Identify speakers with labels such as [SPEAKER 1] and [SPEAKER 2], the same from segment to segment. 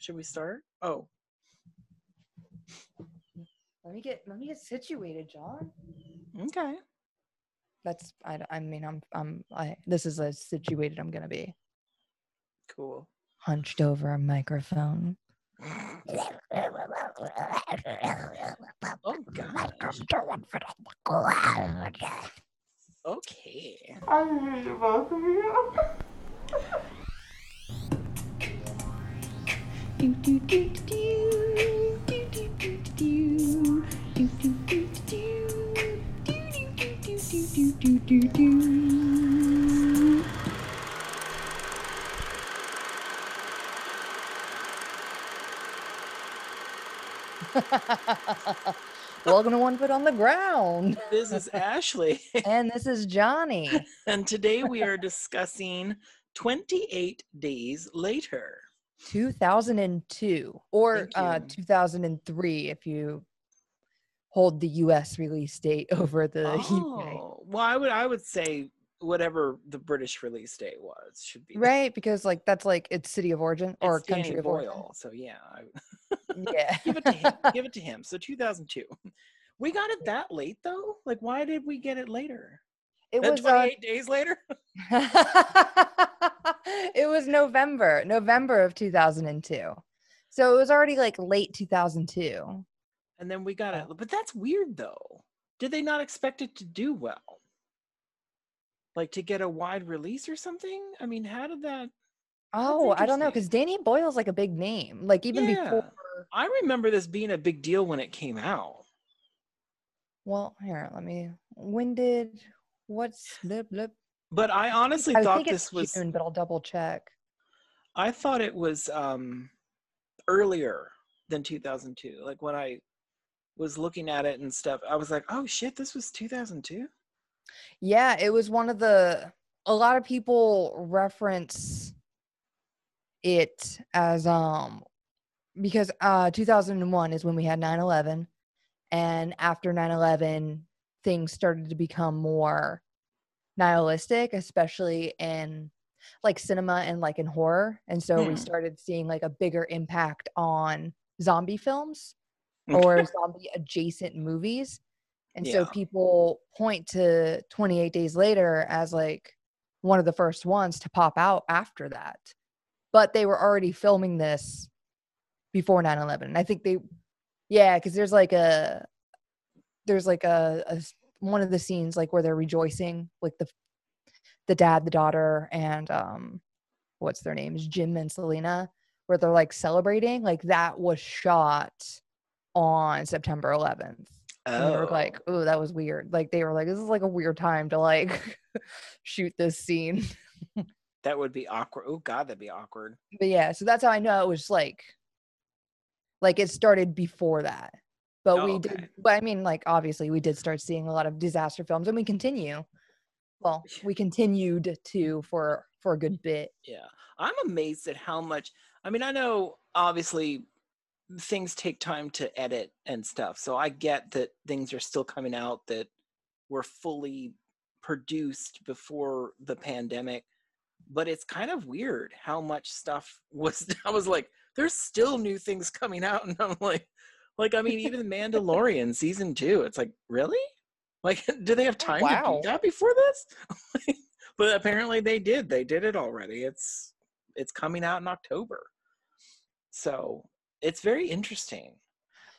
[SPEAKER 1] Should we start? Oh,
[SPEAKER 2] Let me get let me get situated, John.
[SPEAKER 1] okay.
[SPEAKER 2] That's I, d- I mean I'm I'm I this is as situated I'm gonna be.
[SPEAKER 1] Cool.
[SPEAKER 2] Hunched over a microphone.
[SPEAKER 1] Oh gosh. Okay.
[SPEAKER 2] Welcome to One Foot on the Ground.
[SPEAKER 1] This is Ashley,
[SPEAKER 2] And this is Johnny.
[SPEAKER 1] and today we are discussing 28 Days Later.
[SPEAKER 2] 2002 or uh 2003 if you hold the US release date over the UK.
[SPEAKER 1] Oh, well, I would I would say whatever the British release date was should be
[SPEAKER 2] Right? Because like that's like it's city of origin or
[SPEAKER 1] It's Danny
[SPEAKER 2] country of origin.
[SPEAKER 1] So yeah, I,
[SPEAKER 2] Yeah.
[SPEAKER 1] give it to him. give it to him. So 2002. We got it that late though. Like, why did we get it later?
[SPEAKER 2] It
[SPEAKER 1] Uh,
[SPEAKER 2] was uh,
[SPEAKER 1] 28 days later.
[SPEAKER 2] it was November, November of 2002. So it was already like late 2002.
[SPEAKER 1] And then we got it. But that's weird though. Did they not expect it to do well? Like to get a wide release or something? I mean, how did that?
[SPEAKER 2] Oh, I don't know because Danny Boyle's like a big name. Like even
[SPEAKER 1] Yeah.
[SPEAKER 2] before.
[SPEAKER 1] I remember this being a big deal when it came out.
[SPEAKER 2] Well, here, let me. When did what's blip blip?
[SPEAKER 1] But I honestly
[SPEAKER 2] I
[SPEAKER 1] thought
[SPEAKER 2] think it's
[SPEAKER 1] this was
[SPEAKER 2] June, but I'll double check.
[SPEAKER 1] I thought it was um earlier than 2002. Like when I was looking at it and stuff, I was like, "Oh shit, this was 2002?"
[SPEAKER 2] Yeah, it was one of the. A lot of people reference it as um because uh 2001 is when we had 9/11 and after 9/11 things started to become more nihilistic especially in like cinema and like in horror and so we
[SPEAKER 1] Hmm.
[SPEAKER 2] started seeing like a bigger impact on zombie films or zombie adjacent movies. And so people point to 28 Days Later as like one of the first ones to pop out after that. But they were already filming this before 9 11. And I think they, yeah, because there's like a, there's like a one of the scenes like where they're rejoicing, like the, the dad, the daughter, and um, what's their names, Jim and Selena, where they're like celebrating. Like that was shot on September 11th. And they were like, oh, that was weird. Like they were like, this is like a weird time to like shoot this scene.
[SPEAKER 1] that would be awkward. Oh god, that'd be awkward.
[SPEAKER 2] But yeah, so that's how I know it was like like it started before that. But
[SPEAKER 1] Oh,
[SPEAKER 2] we
[SPEAKER 1] okay.
[SPEAKER 2] did but I mean like obviously we did start seeing a lot of disaster films and we continue. Well, we continued to for for a good bit.
[SPEAKER 1] Yeah. I'm amazed at how much I mean, I know obviously things take time to edit and stuff. So I get that things are still coming out that were fully produced before the pandemic. But it's kind of weird how much stuff was I was like, there's still new things coming out and I'm like like I mean even Mandalorian season 2, it's like, really? Like do they have time to
[SPEAKER 2] wow.
[SPEAKER 1] do that before this? but apparently they did. They did it already. It's it's coming out in October. So it's very interesting.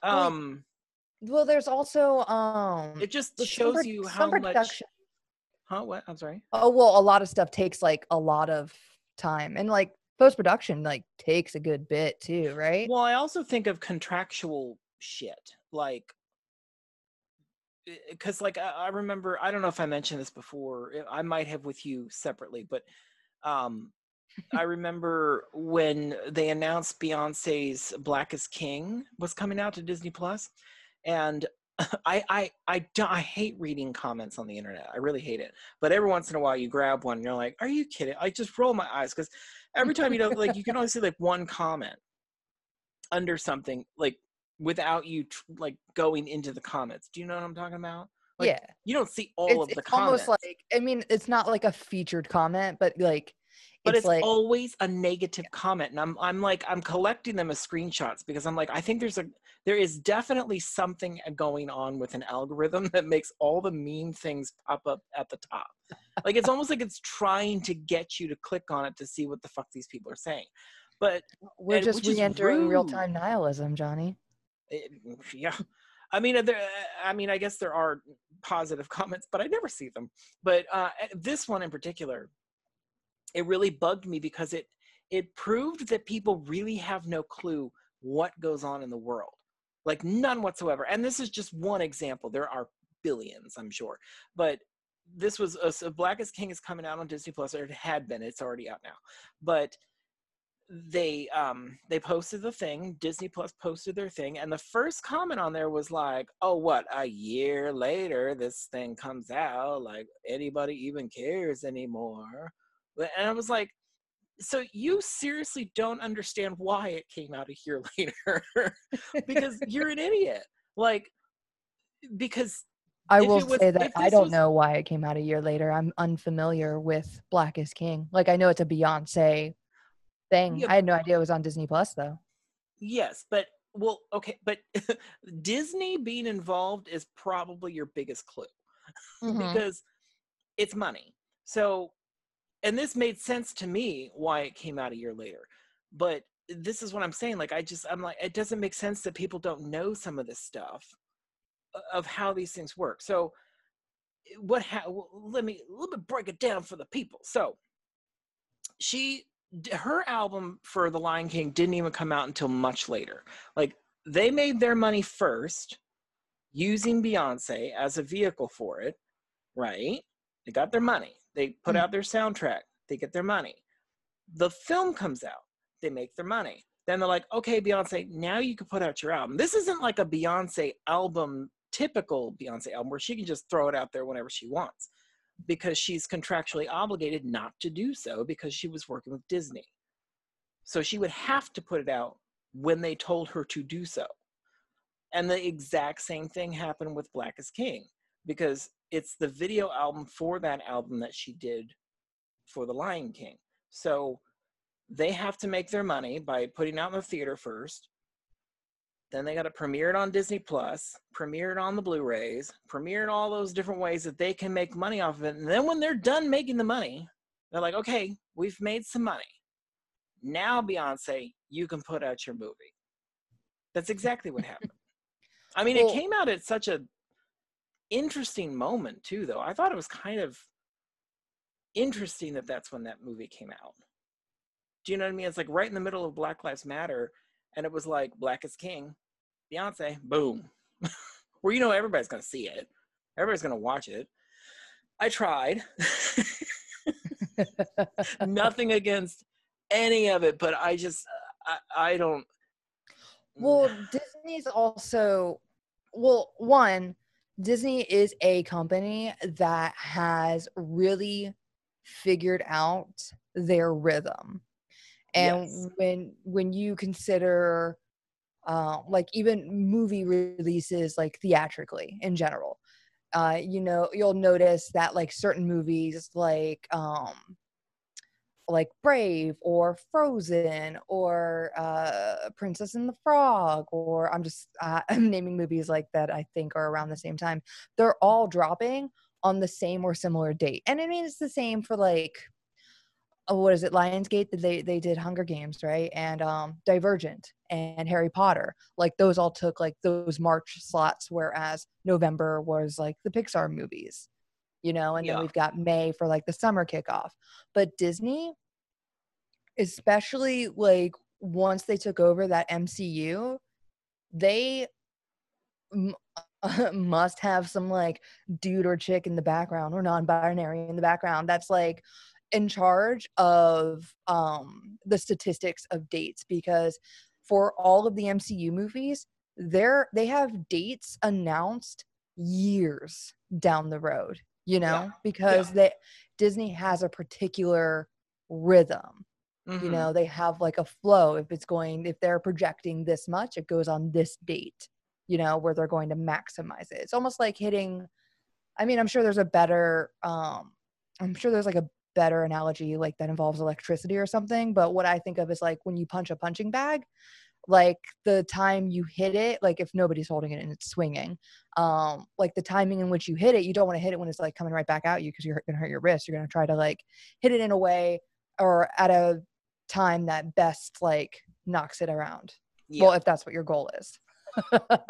[SPEAKER 2] Well,
[SPEAKER 1] Um
[SPEAKER 2] Well, there's also um
[SPEAKER 1] it just
[SPEAKER 2] some
[SPEAKER 1] shows you how much Huh? What? I'm sorry.
[SPEAKER 2] Oh well, a lot of stuff takes like a lot of time, and like post production like takes a good bit too, right?
[SPEAKER 1] Well, I also think of contractual shit. Like because like I, I remember I don't know if I mentioned this before. eh, I might have with you separately, but um I remember when they announced Beyonce's Black is King was coming out to Disney Plus, and I I I I hate reading comments on the internet. I really hate it. But every once in a while, you grab one, and you're like, "Are you kidding?" I just roll my eyes because every time you know, like, you can only see like one comment under something, like without you tr- like going into the comments. Do you know what I'm talking about? Like,
[SPEAKER 2] yeah,
[SPEAKER 1] You don't see all
[SPEAKER 2] it's,
[SPEAKER 1] of the comments.
[SPEAKER 2] it's
[SPEAKER 1] comments.
[SPEAKER 2] almost like I mean, it's not like a featured comment, but like
[SPEAKER 1] but
[SPEAKER 2] it's,
[SPEAKER 1] it's,
[SPEAKER 2] like
[SPEAKER 1] always a negative comment and i'm i'm like i'm collecting them as screenshots because i'm like i think there's a there is definitely something uh, going on with an algorithm that makes all the mean things pop up at the top like it's almost like it's trying to get you to click on it to see what the fuck these people are saying but
[SPEAKER 2] we're
[SPEAKER 1] uh,
[SPEAKER 2] just re-entering real-time nihilism, Johnny.
[SPEAKER 1] It, yeah. I mean uh, there i mean i guess there are positive comments but i never see them. But uh this one in particular it really bugged me because it it proved that people really have no clue what goes on in the world. Like none whatsoever. And this is just one example. There are billions i'm sure. But this was uh, so Black is King is coming out on disney plus or it had been it's already out now. But they um they posted the thing disney plus posted their thing and the first comment on there was like oh what a year later this thing comes out like anybody even cares anymore and i was like so you seriously don't understand why it came out a year later because you're an idiot like because
[SPEAKER 2] I will
[SPEAKER 1] was-
[SPEAKER 2] say that I don't
[SPEAKER 1] was-
[SPEAKER 2] know why it came out a year later. I'm unfamiliar with Black is King. Like I know it's a Beyonce thing.
[SPEAKER 1] Yeah.
[SPEAKER 2] I had no idea it was on Disney Plus though.
[SPEAKER 1] Yes, but well, okay, but Disney being involved is probably your biggest clue
[SPEAKER 2] Mhm.
[SPEAKER 1] because it's money. So, and this made sense to me why it came out a year later. But this is what I'm saying. Like, I just, I'm like, it doesn't make sense that people don't know some of this stuff of how these things work. So, what, ha- well, let me, let me break it down for the people. So, she her album for the lion king didn't even come out until much later. Like they made their money first using beyonce as a vehicle for it right? They got their money. They put
[SPEAKER 2] Mhm.
[SPEAKER 1] out their soundtrack. They get their money. The film comes out. They make their money. Then they're like okay beyonce now you can put out your album. This isn't like a beyonce album typical beyonce album where she can just throw it out there whenever she wants because she's contractually obligated not to do so because she was working with Disney. So she would have to put it out when they told her to do so. And the exact same thing happened with Black is King because it's the video album for that album that she did for The Lion King. So they have to make their money by putting out in the theater first. Then they got to premiere it on Disney Plus, premiere it on the Blu-rays, premiere it all those different ways that they can make money off of it. And then when they're done making the money, they're like, okay, we've made some money. Now, Beyonce, you can put out your movie. That's exactly what happened. I mean,
[SPEAKER 2] Well-
[SPEAKER 1] it came out at such a interesting moment too, though. I thought it was kind of interesting that that's when that movie came out. Do you know what I mean? It's like right in the middle of Black Lives Matter, and it was like Black is King, Beyonce, boom. Where you know everybody's gonna see it, everybody's gonna watch it. I tried. Nothing against any of it, but I just I, I don't.
[SPEAKER 2] Well, Disney's also well, one, Disney is a company that has really figured out their rhythm. And
[SPEAKER 1] Yes.
[SPEAKER 2] when when you consider uh, like even movie releases like theatrically in general, uh, you know, you'll notice that like certain movies like um like Brave or Frozen or uh, Princess and the Frog, or I'm just uh, I'm naming movies like that I think are around the same time. They're all dropping on the same or similar date, and I mean it's the same for like oh, what is it Lionsgate? They they did Hunger Games right, and um, Divergent and Harry Potter. Like those all took like those March slots, whereas November was like the Pixar movies. You know, and
[SPEAKER 1] Yeah.
[SPEAKER 2] then we've got May for like the summer kickoff. But Disney, especially like once they took over that MCU, they m- must have some like dude or chick in the background or non-binary in the background that's like in charge of um the statistics of dates because for all of the MCU movies they're they have dates announced years down the road you know because they Disney has a particular rhythm you
[SPEAKER 1] Mhm.
[SPEAKER 2] know they have like a flow. If it's going if they're projecting this much it goes on this date you know where they're going to maximize it. It's almost like hitting i mean i'm sure there's a better um i'm sure there's like a better analogy like that involves electricity or something, but what I think of is like when you punch a punching bag, like the time you hit it, like if nobody's holding it and it's swinging, um, like the timing in which you hit it, you don't want to hit it when it's like coming right back at you because you're gonna hurt your wrist. You're gonna try to like hit it in a way or at a time that best like knocks it around.
[SPEAKER 1] Yeah.
[SPEAKER 2] Well, if that's what your goal is.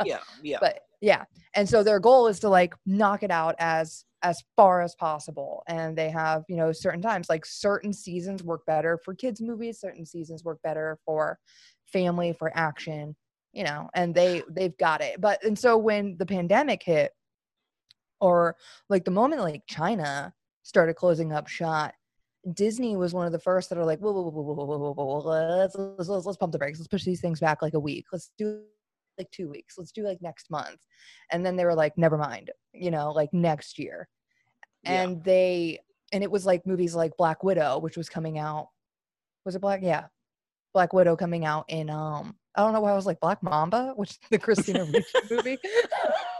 [SPEAKER 1] yeah. Yeah.
[SPEAKER 2] But yeah. And so their goal is to like knock it out as as far as possible. And they have, you know, certain times like certain seasons work better for kids movies, certain seasons work better for family, for action, you know, and they they've got it. But and so when the pandemic hit or like the moment like China started closing up shot, Disney was one of the first that are like, whoa, whoa, whoa, whoa, whoa, whoa, whoa, let's, let's, let's, let's pump the brakes. Let's push these things back like a week. Let's do like two weeks. Let's do like next month. And then they were like, never mind, you know, like next year.
[SPEAKER 1] Yeah.
[SPEAKER 2] And they, and it was like movies like Black Widow, which was coming out. Was it Black? Yeah. Black Widow coming out in, um, I don't know why I was like Black Mamba, which the Christina Ricci movie.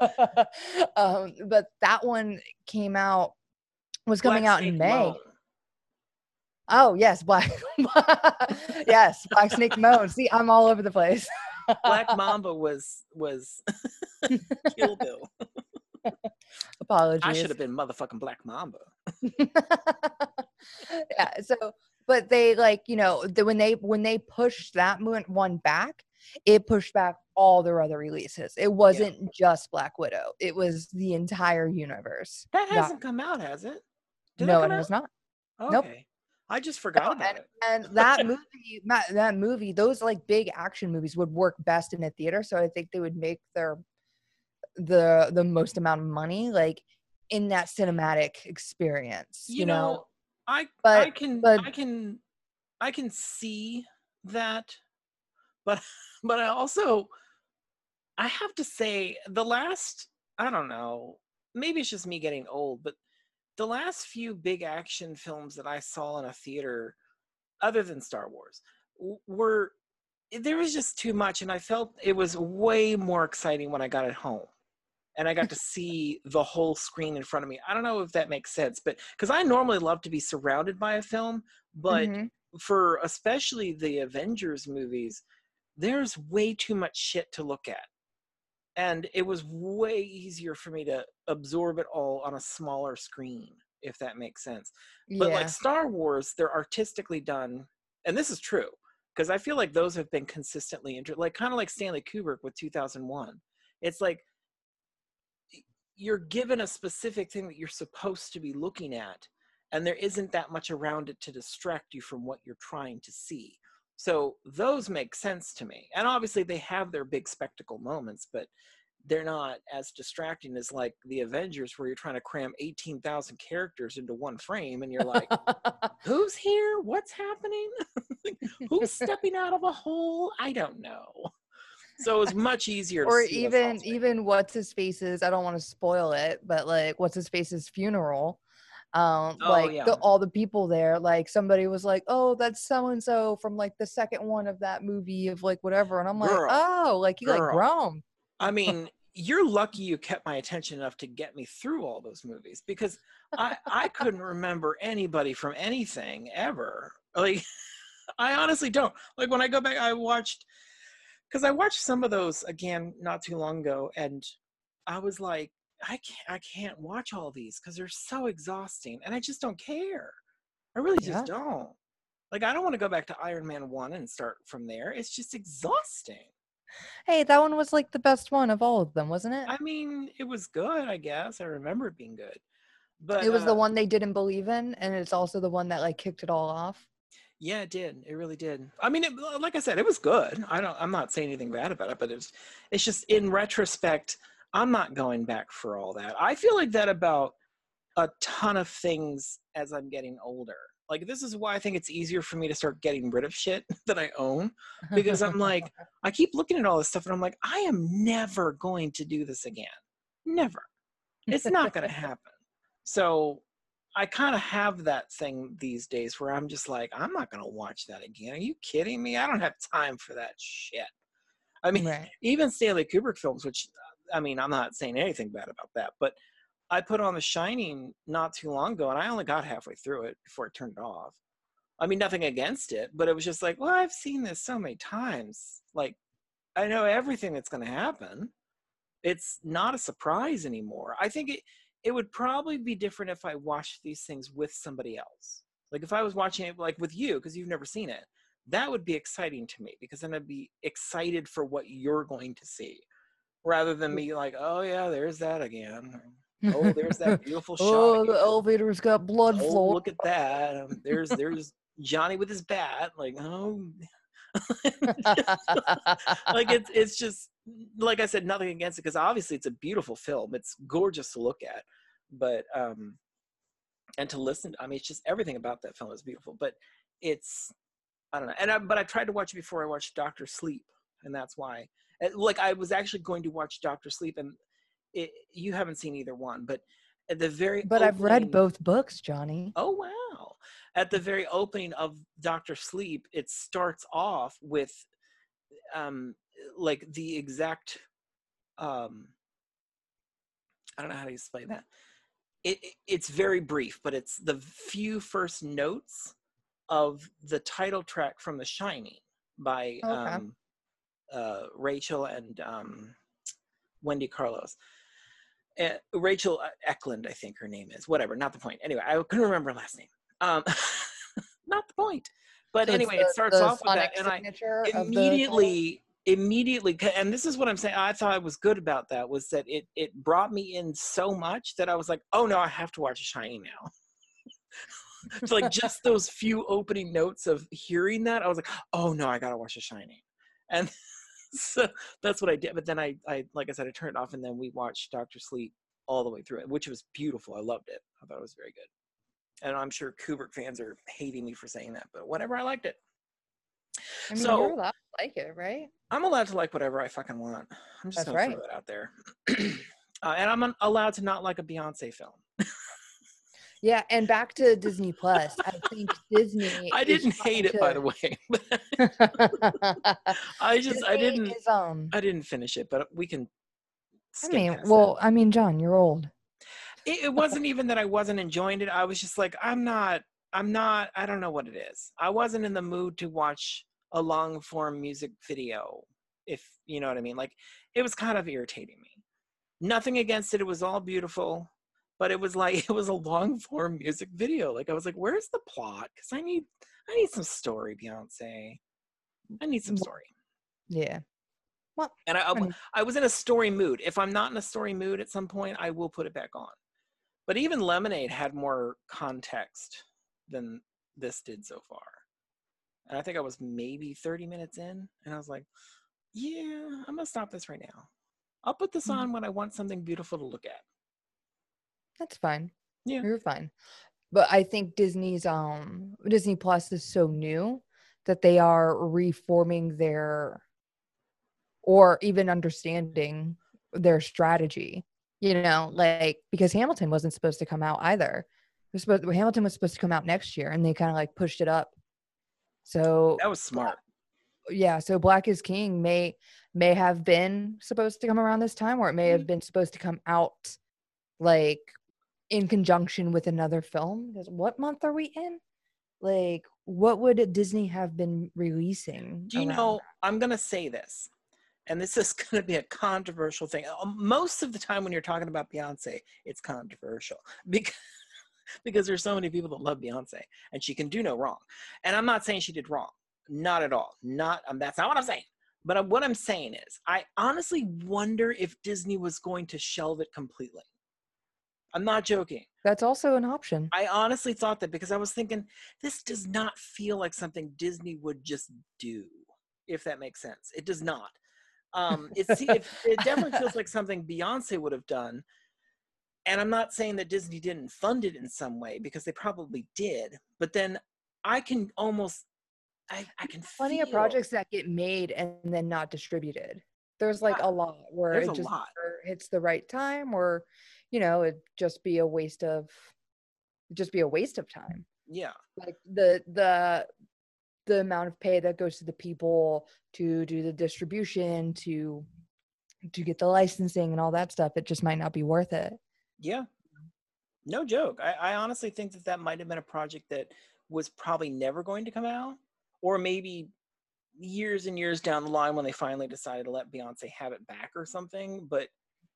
[SPEAKER 2] um, but that one came out, was coming
[SPEAKER 1] Black
[SPEAKER 2] out in May.
[SPEAKER 1] Moan.
[SPEAKER 2] Oh yes, black. yes, Black Snake Moan. See, I'm all over the place.
[SPEAKER 1] Black Mamba was was Kill Bill.
[SPEAKER 2] Apologies.
[SPEAKER 1] I should have been motherfucking Black Mamba.
[SPEAKER 2] yeah. So, but they like you know the, when they when they pushed that one back, it pushed back all their other releases. It wasn't just Black Widow. It was the entire universe.
[SPEAKER 1] That hasn't come out, has it? Did
[SPEAKER 2] no,
[SPEAKER 1] come
[SPEAKER 2] it has not.
[SPEAKER 1] Okay.
[SPEAKER 2] Nope.
[SPEAKER 1] I just forgot
[SPEAKER 2] No,
[SPEAKER 1] about
[SPEAKER 2] and,
[SPEAKER 1] it.
[SPEAKER 2] and that movie, that movie, those like big action movies would work best in a theater. So I think they would make their the the most amount of money like in that cinematic experience.
[SPEAKER 1] You, know,
[SPEAKER 2] know,
[SPEAKER 1] I I can
[SPEAKER 2] but-
[SPEAKER 1] I can I can see that, but but I also I have to say the last I don't know maybe it's just me getting old, but the last few big action films that I saw in a theater, other than Star Wars, were there was just too much, and I felt it was way more exciting when I got it home. And I got to see the whole screen in front of me. I don't know if that makes sense, but because I normally love to be surrounded by a film, but
[SPEAKER 2] Mhm.
[SPEAKER 1] for especially the Avengers movies, there's way too much shit to look at. And it was way easier for me to absorb it all on a smaller screen, if that makes sense. But
[SPEAKER 2] yeah.
[SPEAKER 1] like Star Wars, they're artistically done, and this is true because I feel like those have been consistently inter- like kind of like Stanley Kubrick with 2001. It's like you're given a specific thing that you're supposed to be looking at, and there isn't that much around it to distract you from what you're trying to see. So those make sense to me, and obviously they have their big spectacle moments, but they're not as distracting as like the Avengers, where you're trying to cram 18,000 characters into one frame, and you're like, who's here? What's happening? Who's stepping out of a hole? I don't know. So it's much easier. to
[SPEAKER 2] or
[SPEAKER 1] see
[SPEAKER 2] even even what's his face's i don't want to spoil it but like what's his face's funeral um
[SPEAKER 1] Oh,
[SPEAKER 2] like
[SPEAKER 1] yeah.
[SPEAKER 2] the, all the people there like somebody was like oh that's so and so from like the second one of that movie of like whatever and i'm like
[SPEAKER 1] Girl.
[SPEAKER 2] oh like you like grown
[SPEAKER 1] I mean, you're lucky you kept my attention enough to get me through all those movies because I I couldn't remember anybody from anything ever. Like I honestly don't. Like when I go back, I watched because I watched some of those again not too long ago, and I was like, I can't I can't watch all these because they're so exhausting, and I just don't care. I really just don't. Like I don't want to go back to Iron Man one and start from there. It's just exhausting.
[SPEAKER 2] hey that one was like the best one of all of them wasn't it
[SPEAKER 1] I mean, it was good, I guess. I remember it being good. But
[SPEAKER 2] it was the
[SPEAKER 1] uh,
[SPEAKER 2] one they didn't believe in and it's also the one that like kicked it all off
[SPEAKER 1] Yeah, it did. It really did. I mean, it, like I said, it was good. I don't. I'm not saying anything bad about it, but it's it's just in retrospect, I'm not going back for all that. I feel like that about a ton of things as I'm getting older. Like this is why I think it's easier for me to start getting rid of shit that I own because I'm like, I keep looking at all this stuff and I'm like, I am never going to do this again. Never. It's not going to happen. So I kind of have that thing these days where I'm just like, I'm not going to watch that again. Are you kidding me? I don't have time for that shit. I mean,
[SPEAKER 2] right
[SPEAKER 1] even Stanley Kubrick films, which I mean, I'm not saying anything bad about that, but I put on The Shining not too long ago, and I only got halfway through it before it turned it off. I mean, nothing against it, but it was just like, well, I've seen this so many times. Like, I know everything that's going to happen. It's not a surprise anymore. I think it it would probably be different if I watched these things with somebody else. Like if I was watching it like with you because you've never seen it, that would be exciting to me because then I'd be excited for what you're going to see, rather than me like, oh yeah, there's that again. Oh, there's that beautiful shot.
[SPEAKER 2] oh,
[SPEAKER 1] again.
[SPEAKER 2] the elevator's got blood
[SPEAKER 1] Oh,
[SPEAKER 2] flow.
[SPEAKER 1] look at that. Um, there's there's Johnny with his bat. Like, oh, like it's it's just like I said, nothing against it because obviously it's a beautiful film. It's gorgeous to look at, but um, and to listen. I mean, it's just everything about that film is beautiful. But it's I don't know. And I, but I tried to watch it before I watched Doctor Sleep, and that's why. And, Like I was actually going to watch Doctor Sleep, and it, you haven't seen either one, but at the very
[SPEAKER 2] but I've read both books, Johnny.
[SPEAKER 1] Oh wow! At the very opening of Doctor Sleep, it starts off with, um, like the exact, um, I don't know how to explain that. It, it it's very brief, but it's the few first notes of the title track from The Shining by
[SPEAKER 2] Okay.
[SPEAKER 1] um, uh, Rachel and um, Wendy Carlos. Uh, Rachel Eklund, I think her name is. Whatever, not the point. Anyway, I couldn't remember her last name. Um, not the point. But
[SPEAKER 2] So
[SPEAKER 1] anyway,
[SPEAKER 2] the-
[SPEAKER 1] it starts off with that, and I
[SPEAKER 2] the
[SPEAKER 1] immediately, immediately, and this is what I'm saying. I thought it was good about that was that it it brought me in so much that I was like, oh no, I have to watch a Shining now. so like just those few opening notes of hearing that, I was like, oh no, I gotta watch The Shining, and so that's what I did. But then I, I like I said, I turned it off, and then we watched Doctor Sleep all the way through it, which was beautiful. I loved it. I thought it was very good. And I'm sure Kubrick fans are hating me for saying that, but whatever, I liked it.
[SPEAKER 2] I mean,
[SPEAKER 1] so-
[SPEAKER 2] you're allowed to like it, right?
[SPEAKER 1] I'm allowed to like whatever I fucking want. I'm just
[SPEAKER 2] That's
[SPEAKER 1] gonna
[SPEAKER 2] right.
[SPEAKER 1] throw that out there. uh, and I'm allowed to not like a Beyonce film.
[SPEAKER 2] Yeah, and back to Disney Plus. I think Disney.
[SPEAKER 1] I didn't hate it, by the way. I just I didn't
[SPEAKER 2] Is, um,
[SPEAKER 1] I didn't finish it, but we can.
[SPEAKER 2] I mean, well,
[SPEAKER 1] that.
[SPEAKER 2] I mean, John, you're old.
[SPEAKER 1] it, it wasn't even that I wasn't enjoying it. I was just like, I'm not. I'm not. I don't know what it is. I wasn't in the mood to watch a long form music video. If you know what I mean, like it was kind of irritating me. Nothing against it. It was all beautiful, but it was like it was a long form music video. Like I was like, where's the plot? Because I need. I need some story, Beyonce. I need some story.
[SPEAKER 2] Yeah.
[SPEAKER 1] And I, I, I was in a story mood. If I'm not in a story mood at some point, I will put it back on. But even Lemonade had more context than this did so far. And I think I was maybe 30 minutes in, and I was like, yeah, I'm going to stop this right now. I'll put this
[SPEAKER 2] Mhm.
[SPEAKER 1] on when I want something beautiful to look at.
[SPEAKER 2] That's fine.
[SPEAKER 1] Yeah.
[SPEAKER 2] You're fine. But I think Disney's um Disney Plus is so new that they are reforming their or even understanding their strategy. You know, like because Hamilton wasn't supposed to come out either. It was supposed, Hamilton was supposed to come out next year and they kind of like pushed it up. So
[SPEAKER 1] That was smart.
[SPEAKER 2] yeah, so Black is King may may have been supposed to come around this time, or it may have been supposed to come out like in conjunction with another film. 'Cause What month are we in? Like, what would Disney have been releasing?
[SPEAKER 1] Do you know,
[SPEAKER 2] that?
[SPEAKER 1] I'm going to say this, and this is going to be a controversial thing. Uh, Most of the time when you're talking about Beyonce, it's controversial because, because there's so many people that love Beyonce and she can do no wrong. And I'm not saying she did wrong. Not at all. Not um, that's not what I'm saying. But uh, what I'm saying is, I honestly wonder if Disney was going to shelve it completely. I'm not joking.
[SPEAKER 2] That's also an option.
[SPEAKER 1] I honestly thought that because I was thinking this does not feel like something Disney would just do, if that makes sense. It does not. Um, it, it, it definitely feels like something Beyonce would have done. And I'm not saying that Disney didn't fund it in some way because they probably did. But then I can almost, I, I can
[SPEAKER 2] Plenty of projects that get made and then not distributed. There's like
[SPEAKER 1] Yeah,
[SPEAKER 2] a lot where it just hits the right time, or you know, it just be a waste of, just be a waste of time.
[SPEAKER 1] Yeah,
[SPEAKER 2] like the the the amount of pay that goes to the people to do the distribution to to get the licensing and all that stuff it just might not be worth it
[SPEAKER 1] yeah. No joke. I, I honestly think that that might have been a project that was probably never going to come out, or maybe years and years down the line when they finally decided to let Beyonce have it back or something. But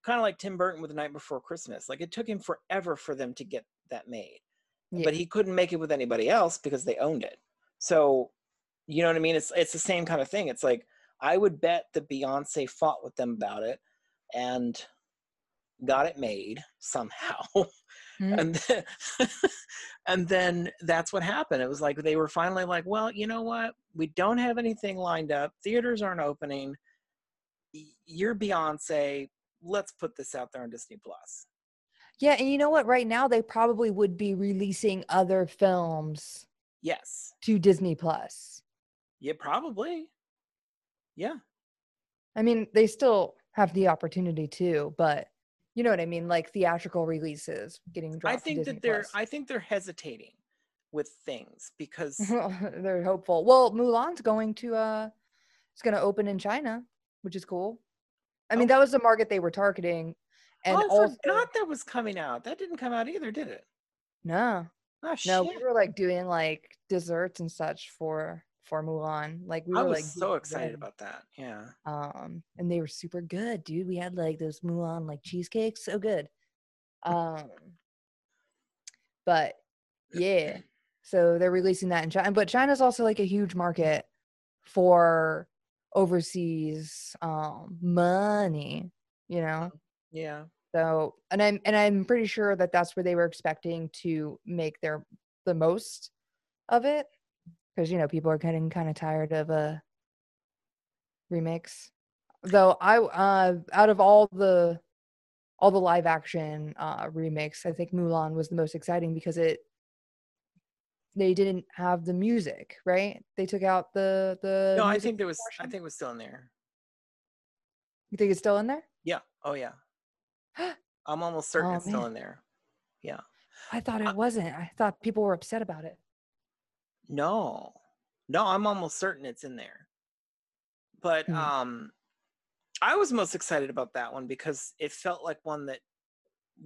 [SPEAKER 1] kind of like Tim Burton with The Night Before Christmas, like it took him forever for them to get that made,
[SPEAKER 2] Yeah.
[SPEAKER 1] but he couldn't make it with anybody else because they owned it. So, you know what I mean? It's it's the same kind of thing. It's like I would bet that Beyonce fought with them about it and got it made somehow.
[SPEAKER 2] Mm.
[SPEAKER 1] and then, and then that's what happened. It was like they were finally like, well, you know what? We don't have anything lined up. Theaters aren't opening. You're Beyonce. Let's put this out there on Disney Plus.
[SPEAKER 2] Yeah, and you know what? Right now, they probably would be releasing other films
[SPEAKER 1] Yes.
[SPEAKER 2] to Disney Plus.
[SPEAKER 1] Yeah, probably. Yeah.
[SPEAKER 2] I mean, they still have the opportunity to, but you know what I mean? Like theatrical releases getting dropped.
[SPEAKER 1] I think that they're
[SPEAKER 2] Plus.
[SPEAKER 1] I think they're hesitating with things because
[SPEAKER 2] they're hopeful. Well, Mulan's going to uh it's gonna open in China, which is cool. I mean, that was the market they were targeting. And
[SPEAKER 1] oh,
[SPEAKER 2] also
[SPEAKER 1] forgot that was coming out. That didn't come out either, did it?
[SPEAKER 2] no,
[SPEAKER 1] Oh
[SPEAKER 2] no, we were like doing like desserts and such for for Mulan. Like we
[SPEAKER 1] I
[SPEAKER 2] were
[SPEAKER 1] was
[SPEAKER 2] like
[SPEAKER 1] so excited
[SPEAKER 2] them.
[SPEAKER 1] about that. Yeah.
[SPEAKER 2] um and they were super good dude we had like those mulan like cheesecakes so good um but yeah so they're releasing that in china but china's also like a huge market for overseas um money you know
[SPEAKER 1] Yeah.
[SPEAKER 2] so and i'm and i'm pretty sure that that's where they were expecting to make their the most of it because you know people are getting kind of tired of a remix. though i uh out of all the all the live action uh remakes i think mulan was the most exciting because it they didn't have the music right they took out the the
[SPEAKER 1] No, I think there was I think it was still in there.
[SPEAKER 2] you think it's still in there
[SPEAKER 1] Yeah. Oh yeah. I'm almost certain
[SPEAKER 2] Oh,
[SPEAKER 1] it's still in there. Yeah.
[SPEAKER 2] i thought
[SPEAKER 1] Uh,
[SPEAKER 2] it wasn't i thought people were upset about it
[SPEAKER 1] No. No, I'm almost certain it's in there. But
[SPEAKER 2] Hmm.
[SPEAKER 1] um I was most excited about that one because it felt like one that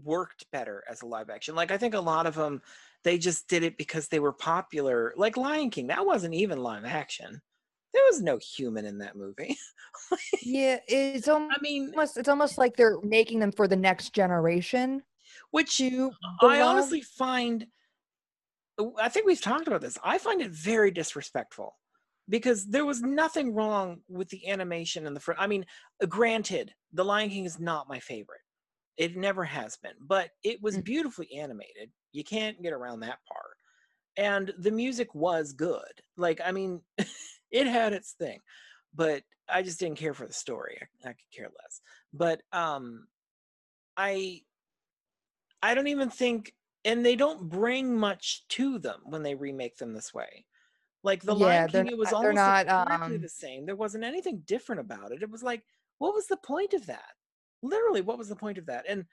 [SPEAKER 1] worked better as a live action. Like I think a lot of them they just did it because they were popular. Like Lion King, that wasn't even live action. There was no human in that movie.
[SPEAKER 2] yeah it's almost
[SPEAKER 1] I mean,
[SPEAKER 2] it's almost like they're making them for the next generation
[SPEAKER 1] which
[SPEAKER 2] you,
[SPEAKER 1] I honestly find I think we've talked about this. I find it very disrespectful because there was nothing wrong with the animation and the fr- I mean, granted, The Lion King is not my favorite. It never has been, but it was
[SPEAKER 2] Mm.
[SPEAKER 1] beautifully animated. You can't get around that part. And the music was good. Like, I mean, it had its thing, but I just didn't care for the story. I, I could care less. But um I I don't even think, and they don't bring much to them when they remake them this way. Like the
[SPEAKER 2] Yeah,
[SPEAKER 1] Lion King, it was
[SPEAKER 2] not-
[SPEAKER 1] almost
[SPEAKER 2] not,
[SPEAKER 1] exactly
[SPEAKER 2] um,
[SPEAKER 1] the same. There wasn't anything different about it. It was like, what was the point of that? Literally, what was the point of that? And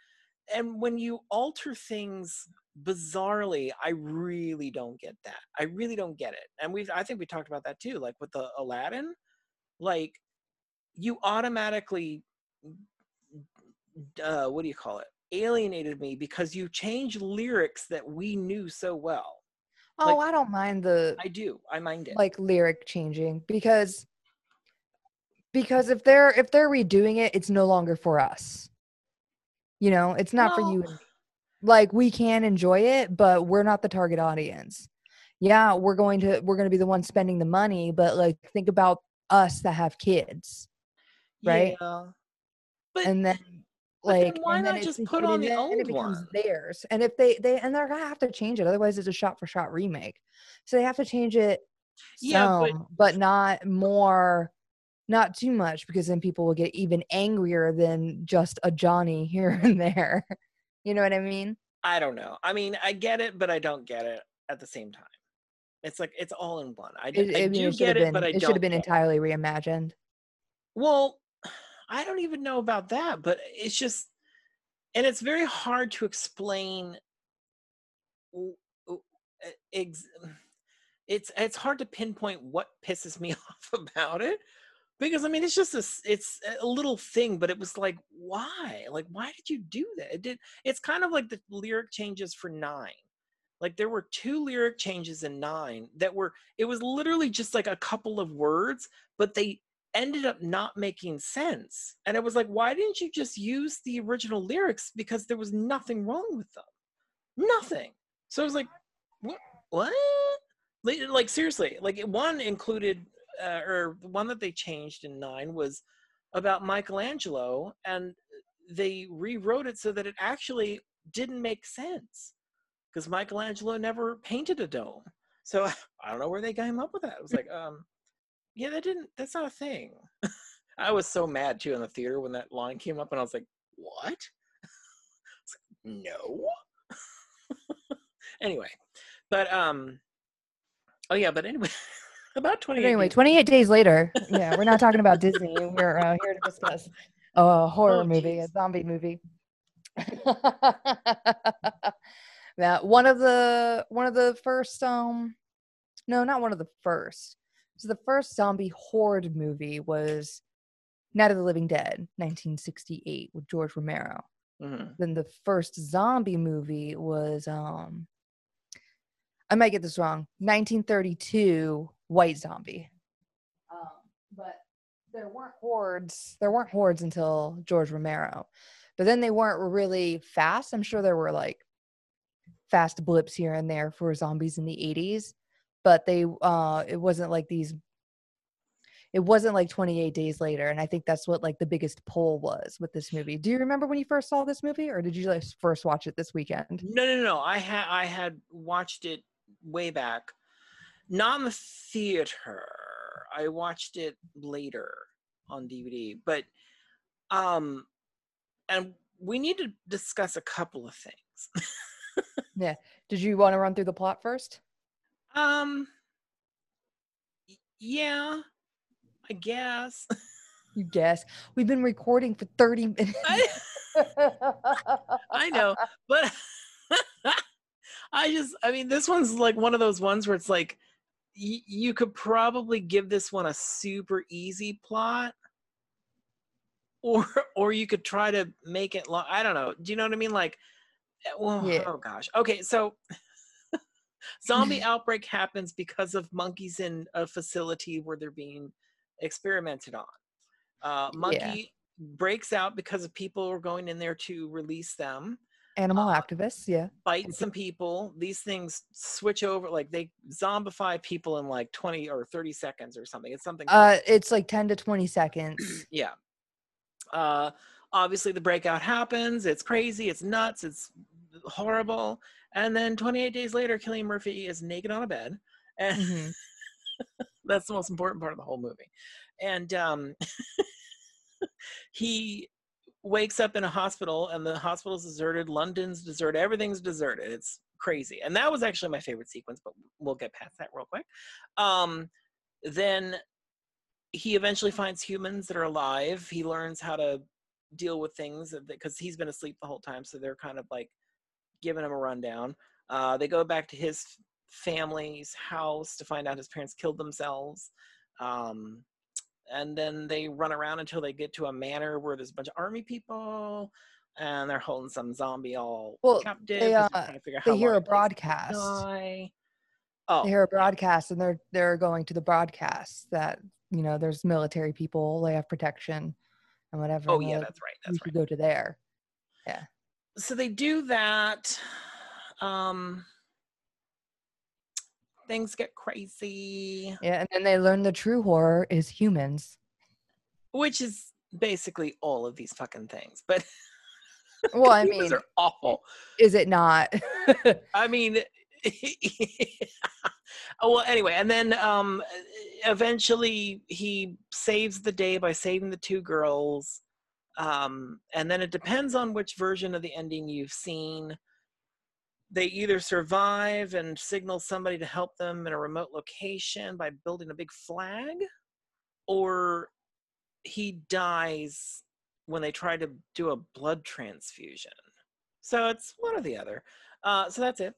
[SPEAKER 1] and when you alter things bizarrely, I really don't get that. I really don't get it. And we've, I think we talked about that too. Like with the Aladdin, like you automatically uh, what do you call it? Alienated me because you changed lyrics that we knew so well.
[SPEAKER 2] oh
[SPEAKER 1] like-
[SPEAKER 2] i don't mind the
[SPEAKER 1] I do. I mind it.
[SPEAKER 2] like lyric changing because because if they're if they're redoing it it's no longer for us you know it's not for you and like we can enjoy it but we're not the target audience yeah we're going to we're going to be the ones spending the money but like think about us that have kids right?
[SPEAKER 1] Yeah. But
[SPEAKER 2] and then
[SPEAKER 1] but then
[SPEAKER 2] like
[SPEAKER 1] why
[SPEAKER 2] and
[SPEAKER 1] not just put on the old
[SPEAKER 2] it becomes
[SPEAKER 1] one?
[SPEAKER 2] theirs and if they they and they're gonna have to change it otherwise it's a shot for shot remake so they have to change it
[SPEAKER 1] Yeah, but-
[SPEAKER 2] but not more not too much because then people will get even angrier than just a johnny here and there you know what i mean
[SPEAKER 1] I don't know. I mean, I get it, but I don't get it at the same time. It's like it's all in one. I,
[SPEAKER 2] it,
[SPEAKER 1] I
[SPEAKER 2] I mean,
[SPEAKER 1] do
[SPEAKER 2] it
[SPEAKER 1] get it,
[SPEAKER 2] been
[SPEAKER 1] but I
[SPEAKER 2] it should have been entirely reimagined
[SPEAKER 1] Well, I don't even know about that, but it's just, and it's very hard to explain. w- w- Ex- it's it's hard to pinpoint what pisses me off about it, because I mean it's just a it's a little thing, but it was like why? Like why did you do that? It did. It's kind of like the lyric changes for nine. Like there were two lyric changes in nine that were. It was literally just like a couple of words, but they ended up not making sense. And it was like, why didn't you just use the original lyrics? Because there was nothing wrong with them. Nothing. So I was like, what? What? Like, seriously, like one included, uh, or the one that they changed in nine was about Michelangelo, and they rewrote it so that it actually didn't make sense because Michelangelo never painted a dome. So I don't know where they came up with that. It was like, um, yeah, that didn't. That's not a thing. I was so mad too in the theater when that line came up, and I was like, what? It's like, no. anyway, but um, oh yeah, but anyway, about twenty.
[SPEAKER 2] But anyway, 28 days later. Yeah, we're not talking about Disney. We're uh, here to discuss a horror
[SPEAKER 1] Oh,
[SPEAKER 2] movie, a zombie movie. that one of the one of the first um no, not one of the first. So the first zombie horde movie was Night of the Living Dead, 1968, with George Romero.
[SPEAKER 1] Mhm.
[SPEAKER 2] Then the first zombie movie was um I might get this wrong. 1932 White Zombie. Um, but there weren't hordes. There weren't hordes until George Romero. But then they weren't really fast. I'm sure there were like fast blips here and there for zombies in the 80s, but they uh it wasn't like these it wasn't like 28 days later and i think that's what like the biggest pull was with this movie do you remember when you first saw this movie or did you like first watch it this weekend
[SPEAKER 1] No, no, no. I had I had watched it way back, not in the theater. I watched it later on DVD, but um, and we need to discuss a couple of things. Yeah.
[SPEAKER 2] Did you want to run through the plot first
[SPEAKER 1] um, yeah, I guess.
[SPEAKER 2] you guess we've been recording for 30 minutes
[SPEAKER 1] I, I know, but I just, I mean, this one's like one of those ones where it's like y- you could probably give this one a super easy plot, or or you could try to make it long. I don't know. Do you know what I mean? Like, eh, well,
[SPEAKER 2] Yeah.
[SPEAKER 1] oh gosh. Okay, so zombie outbreak happens because of monkeys in a facility where they're being experimented on. Uh, monkey breaks out because of people are going in there to release them
[SPEAKER 2] animal
[SPEAKER 1] uh,
[SPEAKER 2] activists yeah.
[SPEAKER 1] bite some people. These things switch over like they zombify people in like 20 or 30 seconds or something. It's something
[SPEAKER 2] uh it's like 10 to 20 seconds.
[SPEAKER 1] Yeah. Uh obviously the breakout happens. It's crazy. It's nuts. It's horrible. And then 28 days later Cillian Murphy is naked on a bed. And
[SPEAKER 2] Mhm.
[SPEAKER 1] that's the most important part of the whole movie. And um he wakes up in a hospital and the hospital's deserted london's deserted everything's deserted. It's crazy. And that was actually my favorite sequence but we'll get past that real quick. Um then he eventually finds humans that are alive. He learns how to deal with things because he's been asleep the whole time so they're kind of like giving him a rundown. Uh, they go back to his family's house to find out his parents killed themselves. Um, and then they run around until they get to a manor where there's a bunch of army people and they're holding some zombie all
[SPEAKER 2] Well,
[SPEAKER 1] captive
[SPEAKER 2] they, uh,
[SPEAKER 1] trying to figure
[SPEAKER 2] they hear a
[SPEAKER 1] it takes to
[SPEAKER 2] broadcast.
[SPEAKER 1] oh
[SPEAKER 2] they hear a broadcast and they're they're going to the broadcast that you know there's military people they have protection and whatever
[SPEAKER 1] oh
[SPEAKER 2] and
[SPEAKER 1] yeah that's right
[SPEAKER 2] you
[SPEAKER 1] that's right.
[SPEAKER 2] go to there. Yeah.
[SPEAKER 1] so they do that um things get crazy
[SPEAKER 2] yeah and then they learn the true horror is humans
[SPEAKER 1] which is basically all of these fucking things but
[SPEAKER 2] well i mean
[SPEAKER 1] are awful
[SPEAKER 2] is it not
[SPEAKER 1] I mean, oh, well, anyway, and then um, eventually he saves the day by saving the two girls. Um, and then it depends on which version of the ending you've seen. They either survive and signal somebody to help them in a remote location by building a big flag, or he dies when they try to do a blood transfusion. So it's one or the other. Uh, so that's it.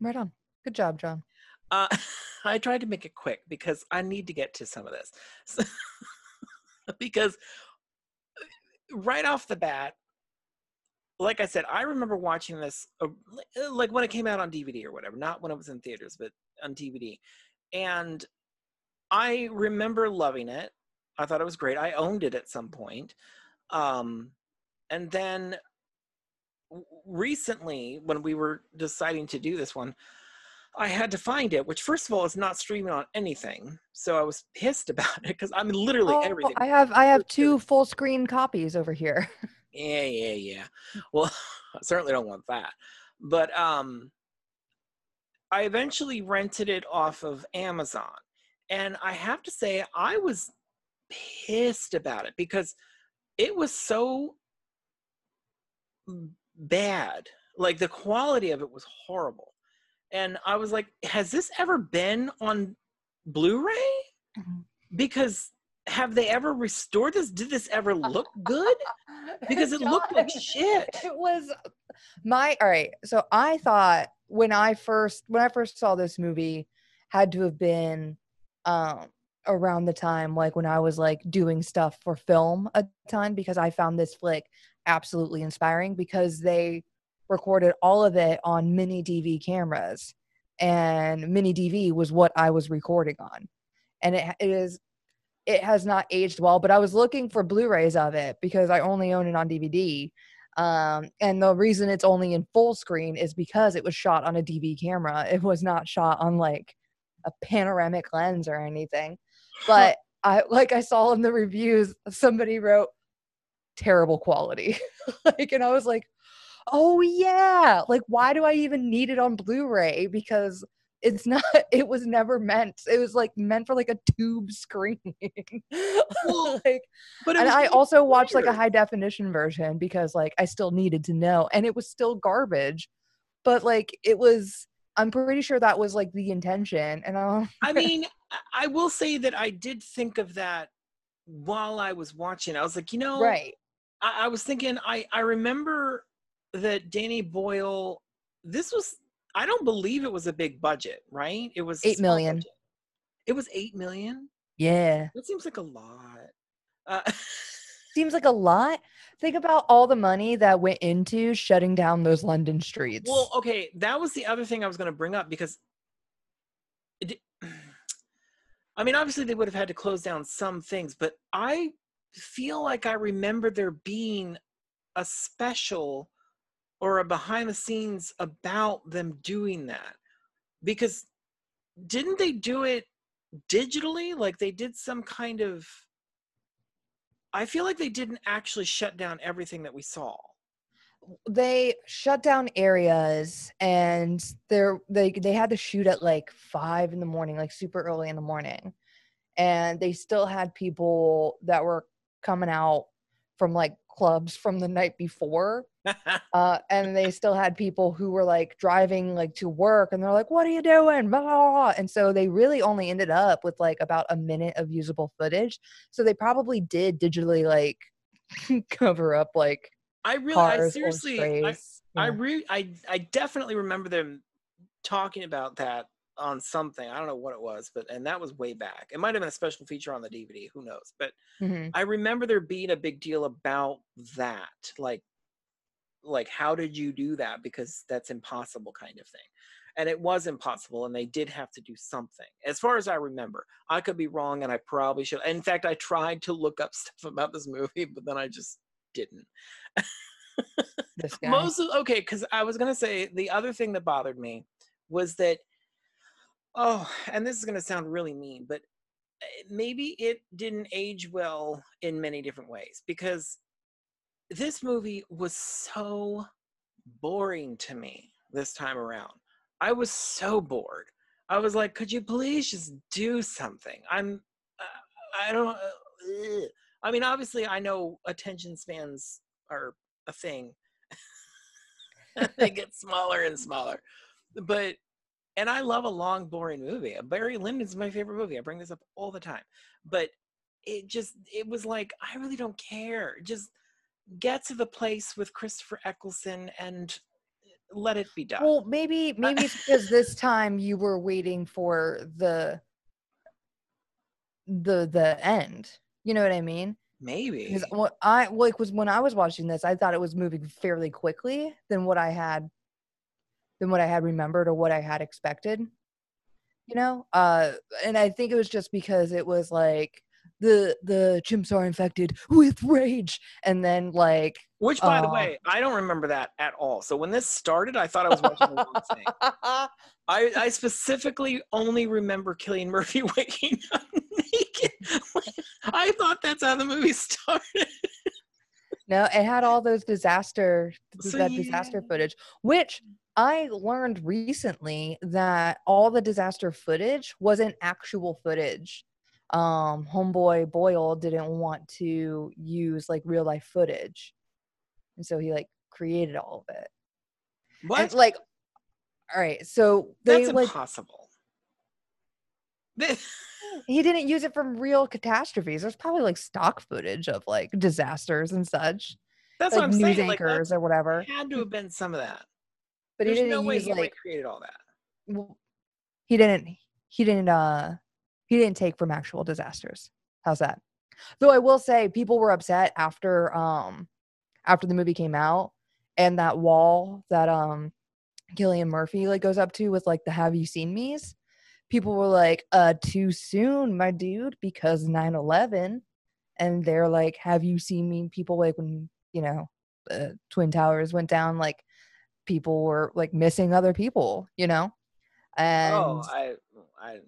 [SPEAKER 2] right on good job john
[SPEAKER 1] Uh, I tried to make it quick because I need to get to some of this. So, because uh, right off the bat, like I said, I remember watching this uh, like when it came out on DVD or whatever, not when it was in theaters, but on DVD. And I remember loving it. I thought it was great. I owned it at some point. Um, and then recently, when we were deciding to do this one, I had to find it, which first of all is not streaming on anything. So I was pissed about it because I'm literally
[SPEAKER 2] Oh,
[SPEAKER 1] everything.
[SPEAKER 2] I have I have two full screen copies over here.
[SPEAKER 1] Yeah, yeah, yeah. Well, I certainly don't want that. But um I eventually rented it off of Amazon. And I have to say I was pissed about it because it was so bad. Like the quality of it was horrible. And I was like, has this ever been on Blu-ray?
[SPEAKER 2] Mhm.
[SPEAKER 1] Because have they ever restored this? Did this ever look good? Because it looked like shit.
[SPEAKER 2] It was my all right. So I thought when I first when I first saw this movie had to have been um around the time like when I was like doing stuff for film a ton because I found this flick absolutely inspiring because they recorded all of it on mini DV cameras and mini DV was what I was recording on. And it, it is it has not aged well, but I was looking for Blu-rays of it because I only own it on DVD. Um, and the reason it's only in full screen is because it was shot on a DV camera. It was not shot on like a panoramic lens or anything. But I like I saw in the reviews somebody wrote terrible quality. like and I was like, "Oh yeah. Like why do I even need it on Blu-ray because it's not it was never meant it was like meant for like a tube screen.
[SPEAKER 1] Well,
[SPEAKER 2] like
[SPEAKER 1] But
[SPEAKER 2] and i also watched like a high definition version because like i still needed to know and it was still garbage but like it was i'm pretty sure that was like the intention and i
[SPEAKER 1] I mean, I- I will say that I did think of that while I was watching. I was like, you know,
[SPEAKER 2] right.
[SPEAKER 1] I, I was thinking, I, I remember that Danny Boyle, this was, I don't believe it was a big budget, right? It was
[SPEAKER 2] Eight million.
[SPEAKER 1] budget. It was eight million.
[SPEAKER 2] yeah
[SPEAKER 1] That seems like a lot. Uh,
[SPEAKER 2] seems like a lot think about all the money that went into shutting down those london streets
[SPEAKER 1] well, okay, that was the other thing I was going to bring up because, it, I mean, obviously they would have had to close down some things, but I feel like I remember there being a special or a behind the scenes about them doing that? Because didn't they do it digitally? Like they did some kind of i feel like they didn't actually shut down everything that we saw.
[SPEAKER 2] They shut down areas and they're they they had to shoot at like five in the morning like super early in the morning. And they still had people that were coming out from like clubs from the night before uh, and they still had people who were like driving like to work and they're like what are you doing blah, blah, blah. and so they really only ended up with like about a minute of usable footage so they probably did digitally like cover up like
[SPEAKER 1] i really i seriously I,
[SPEAKER 2] strays
[SPEAKER 1] I
[SPEAKER 2] yeah.
[SPEAKER 1] re I I definitely remember them talking about that on something. I don't know what it was, but and that was way back. It might have been a special feature on the DVD. Who knows? But
[SPEAKER 2] Mhm.
[SPEAKER 1] I remember there being a big deal about that, like like how did you do that? Because that's impossible, kind of thing. And it was impossible, and they did have to do something. As far as I remember, I could be wrong, and I probably should. In fact, I tried to look up stuff about this movie, but then I just didn't. Most of okay, because I was gonna say the other thing that bothered me was that oh, and this is gonna sound really mean, but eh, maybe it didn't age well in many different ways because this movie was so boring to me this time around. I was so bored. I was like, could you please just do something? I'm, uh, I don't, uh. I mean, obviously, I know attention spans are a thing. they get smaller and smaller. But, and I love a long, boring movie. Uh, Barry Lyndon's my favorite movie. I bring this up all the time. But it just, it was like, I really don't care. Just get to the place with Christopher Eccleston and let it be done.
[SPEAKER 2] Well, maybe maybe it's because this time you were waiting for the the the end. You know what I mean?
[SPEAKER 1] Maybe.
[SPEAKER 2] Because what I like was when I was watching this, I thought it was moving fairly quickly than what I had than what I had remembered or what I had expected. You know? Uh and I think it was just because it was like the the chimps are infected with rage and then like
[SPEAKER 1] Which, by the
[SPEAKER 2] uh,
[SPEAKER 1] way, I don't remember that at all. So when this started, I thought I was watching the wrong thing. I, I specifically only remember Cillian Murphy waking up naked. I thought that's how the movie started.
[SPEAKER 2] No, it had all those disaster
[SPEAKER 1] So
[SPEAKER 2] that disaster footage, which I learned recently that all the disaster footage wasn't actual footage. Um, homeboy Boyle didn't want to use like real life footage, and so he like created all of it.
[SPEAKER 1] What?
[SPEAKER 2] And like, all right, so they
[SPEAKER 1] that's
[SPEAKER 2] like
[SPEAKER 1] impossible.
[SPEAKER 2] He didn't use it from real catastrophes. There's probably like stock footage of like disasters and such,
[SPEAKER 1] That's
[SPEAKER 2] like
[SPEAKER 1] what I'm
[SPEAKER 2] news
[SPEAKER 1] saying. Like,
[SPEAKER 2] anchors or whatever.
[SPEAKER 1] had to have been some of that.
[SPEAKER 2] But
[SPEAKER 1] There's
[SPEAKER 2] he didn't
[SPEAKER 1] no
[SPEAKER 2] use
[SPEAKER 1] he
[SPEAKER 2] like
[SPEAKER 1] recreated all that.
[SPEAKER 2] he didn't he didn't uh he didn't take from actual disasters. How's that? Though i will say people were upset after um after the movie came out and that wall that um Cillian Murphy like goes up to with like the have you seen me's? People were like uh too soon my dude because 9-11 and they're like have you seen me? People like when you know the twin towers went down like people were like missing other people you know? And
[SPEAKER 1] oh, I, I,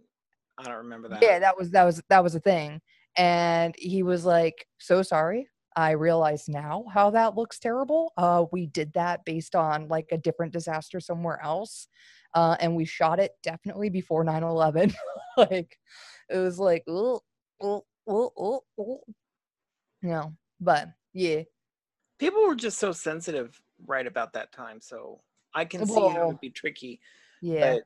[SPEAKER 1] I don't remember that.
[SPEAKER 2] yeah that was that was that was a thing. And he was like so sorry. I realize now how that looks terrible. Uh we did that based on like a different disaster somewhere else. Uh and we shot it definitely before 9-11 like it was like ooh, ooh, ooh, ooh, ooh. no but yeah.
[SPEAKER 1] People were just so sensitive right about that time, so I can see how it would be tricky.
[SPEAKER 2] yeah
[SPEAKER 1] But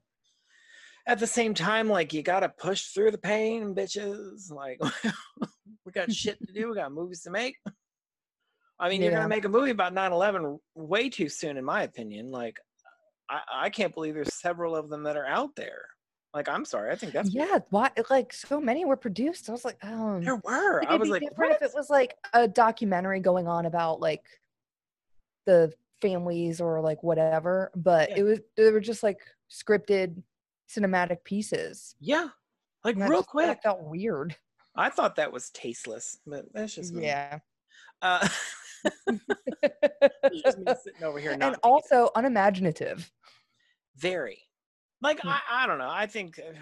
[SPEAKER 1] at the same time, like you gotta push through the pain, bitches. Like we got shit to do, we got movies to make. I mean, you're gonna make a movie about 9-11 way too soon, in my opinion. Like I, I can't believe there's several of them that are out there. Like, I'm sorry, I think that's
[SPEAKER 2] yeah why like so many were produced i was like um
[SPEAKER 1] there were. I was like,
[SPEAKER 2] different if it was like a documentary going on about like the families or like whatever, but
[SPEAKER 1] Yeah.
[SPEAKER 2] it was they were just like scripted cinematic pieces.
[SPEAKER 1] Yeah, like
[SPEAKER 2] that
[SPEAKER 1] real
[SPEAKER 2] just
[SPEAKER 1] quick.
[SPEAKER 2] felt weird.
[SPEAKER 1] I thought that was tasteless, but that's just me.
[SPEAKER 2] Yeah.
[SPEAKER 1] Uh, just me sitting over here
[SPEAKER 2] and also unimaginative.
[SPEAKER 1] very. Like
[SPEAKER 2] Yeah.
[SPEAKER 1] I, I don't know. I think uh,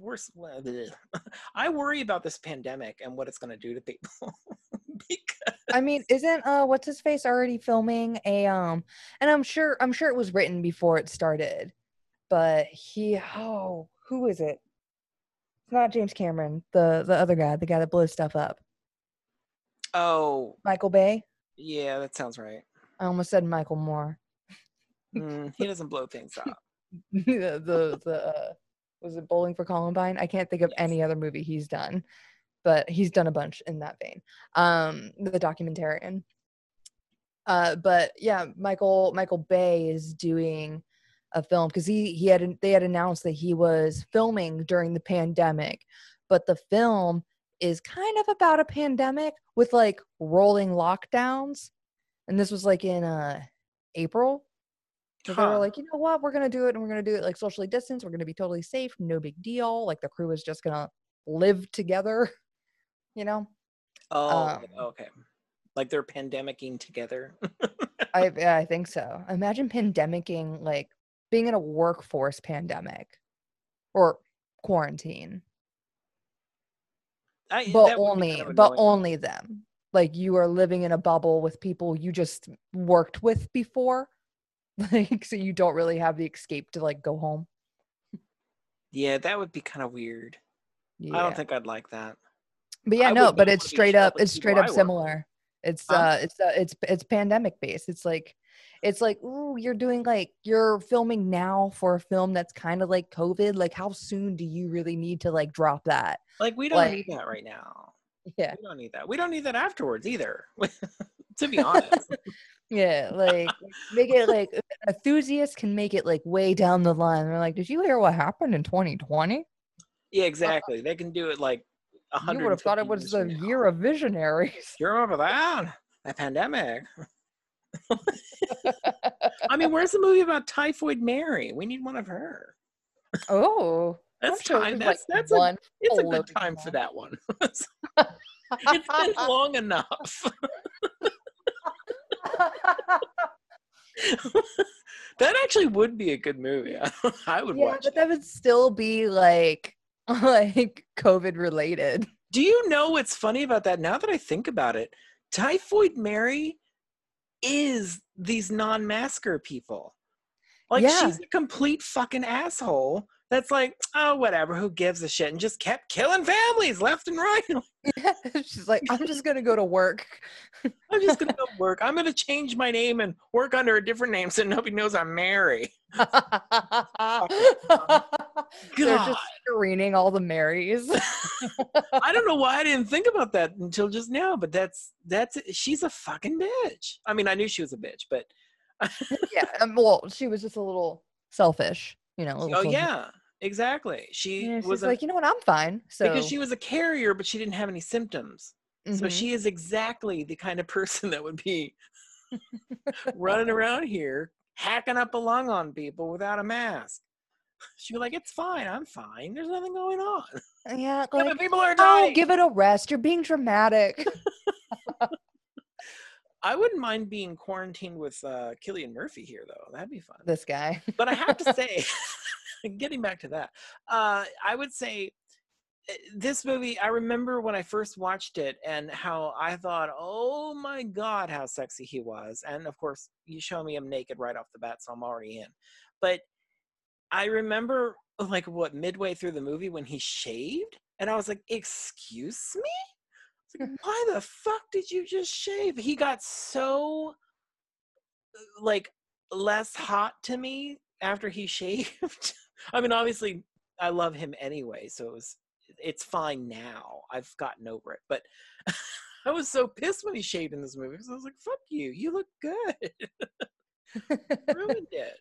[SPEAKER 1] we're. I worry about this pandemic and what it's going to do to people. Because
[SPEAKER 2] I mean, isn't uh what's his face already filming a um and I'm sure I'm sure it was written before it started. But he oh, who is it? It's not James Cameron, the the other guy, the guy that blows stuff up.
[SPEAKER 1] oh
[SPEAKER 2] Michael Bay.
[SPEAKER 1] yeah, that sounds right.
[SPEAKER 2] I almost said Michael Moore.
[SPEAKER 1] Mm, he doesn't blow things up.
[SPEAKER 2] the the, the uh, was it Bowling for Columbine? I can't think of
[SPEAKER 1] Yes.
[SPEAKER 2] any other movie he's done, but he's done a bunch in that vein. Um, the documentarian. Uh, but yeah, Michael Michael Bay is doing a film because he he had they had announced that he was filming during the pandemic, but the film is kind of about a pandemic with like rolling lockdowns, and this was like in uh April. So they were like, you know what, we're gonna do it and we're gonna do it like socially distanced. We're gonna be totally safe, no big deal. Like the crew is just gonna live together, you know.
[SPEAKER 1] Oh,
[SPEAKER 2] um,
[SPEAKER 1] okay. Like they're pandemicking together.
[SPEAKER 2] I yeah, I think so. Imagine pandemicking like being in a workforce pandemic or quarantine,
[SPEAKER 1] I,
[SPEAKER 2] but
[SPEAKER 1] that would be
[SPEAKER 2] only
[SPEAKER 1] kind of
[SPEAKER 2] but only them. Like you are living in a bubble with people you just worked with before, like so you don't really have the escape to like go home.
[SPEAKER 1] Yeah, that would be kind of weird.
[SPEAKER 2] Yeah.
[SPEAKER 1] I don't think I'd like that.
[SPEAKER 2] But yeah,
[SPEAKER 1] I
[SPEAKER 2] no, but it's straight up. It's straight up similar. It's
[SPEAKER 1] Huh?
[SPEAKER 2] uh, it's uh, it's it's pandemic based. It's like, it's like, ooh, you're doing like you're filming now for a film that's kind of like COVID. Like, how soon do you really need to like drop that?
[SPEAKER 1] Like we don't
[SPEAKER 2] Like-
[SPEAKER 1] need that right now.
[SPEAKER 2] Yeah,
[SPEAKER 1] We don't need that. We don't need that afterwards either. to be honest.
[SPEAKER 2] yeah, like make it like enthusiasts can make it like way down the line. They're like, "Did you hear what happened in 2020?"
[SPEAKER 1] Yeah, exactly. They can do it like
[SPEAKER 2] You would have thought it was the year of visionaries.
[SPEAKER 1] You remember that? That pandemic. I mean, where's the movie about Typhoid Mary? We need one of her.
[SPEAKER 2] oh,
[SPEAKER 1] That's
[SPEAKER 2] sure
[SPEAKER 1] time. That's
[SPEAKER 2] like,
[SPEAKER 1] that's a,
[SPEAKER 2] one
[SPEAKER 1] it's a good time for that one. it's been long enough. that actually would be a good movie. I would watch.
[SPEAKER 2] yeah,
[SPEAKER 1] watch.
[SPEAKER 2] but
[SPEAKER 1] it.
[SPEAKER 2] that would still be like like COVID related.
[SPEAKER 1] Do you know what's funny about that? Now that I think about it, Typhoid Mary is these non-masker people. Like
[SPEAKER 2] Yeah.
[SPEAKER 1] she's a complete fucking asshole. That's like, oh, whatever. Who gives a shit? And just kept killing families left and right.
[SPEAKER 2] She's like, I'm just gonna go to work.
[SPEAKER 1] I'm just gonna go work. I'm gonna change my name and work under a different name so nobody knows I'm Mary.
[SPEAKER 2] They're
[SPEAKER 1] God.
[SPEAKER 2] just screening all the Marys.
[SPEAKER 1] I don't know why I didn't think about that until just now, but that's that's she's a fucking bitch. I mean, I knew she was a bitch, but
[SPEAKER 2] yeah. Um, well, she was just a little selfish, you know.
[SPEAKER 1] oh yeah, exactly. She
[SPEAKER 2] Yeah,
[SPEAKER 1] was a,
[SPEAKER 2] like, you know what? I'm fine. So
[SPEAKER 1] because she was a carrier, but she didn't have any symptoms. So
[SPEAKER 2] Mhm.
[SPEAKER 1] she is exactly the kind of person that would be running around here hacking up a lung on people without a mask. She'd be like, "It's fine. I'm fine. There's nothing going on.
[SPEAKER 2] yeah,
[SPEAKER 1] Yeah,
[SPEAKER 2] like,
[SPEAKER 1] but people are dying.
[SPEAKER 2] oh, give it a rest. You're being dramatic.
[SPEAKER 1] I wouldn't mind being quarantined with uh, Cillian Murphy here, though. That'd be fun.
[SPEAKER 2] this guy.
[SPEAKER 1] but I have to say, getting back to that, uh, I would say uh, this movie. I remember when I first watched it and how I thought, "Oh my god, how sexy he was!" And of course, you show me him naked right off the bat, so I'm already in. But I remember, like, what midway through the movie when he shaved, and I was like, "Excuse me." Like, Why the fuck did you just shave? He got so like less hot to me after he shaved. I mean, obviously, I love him anyway, so it was it's fine now. I've gotten over it, but I was so pissed when he shaved in this movie because I was like, "Fuck you! You look good." Ruined it.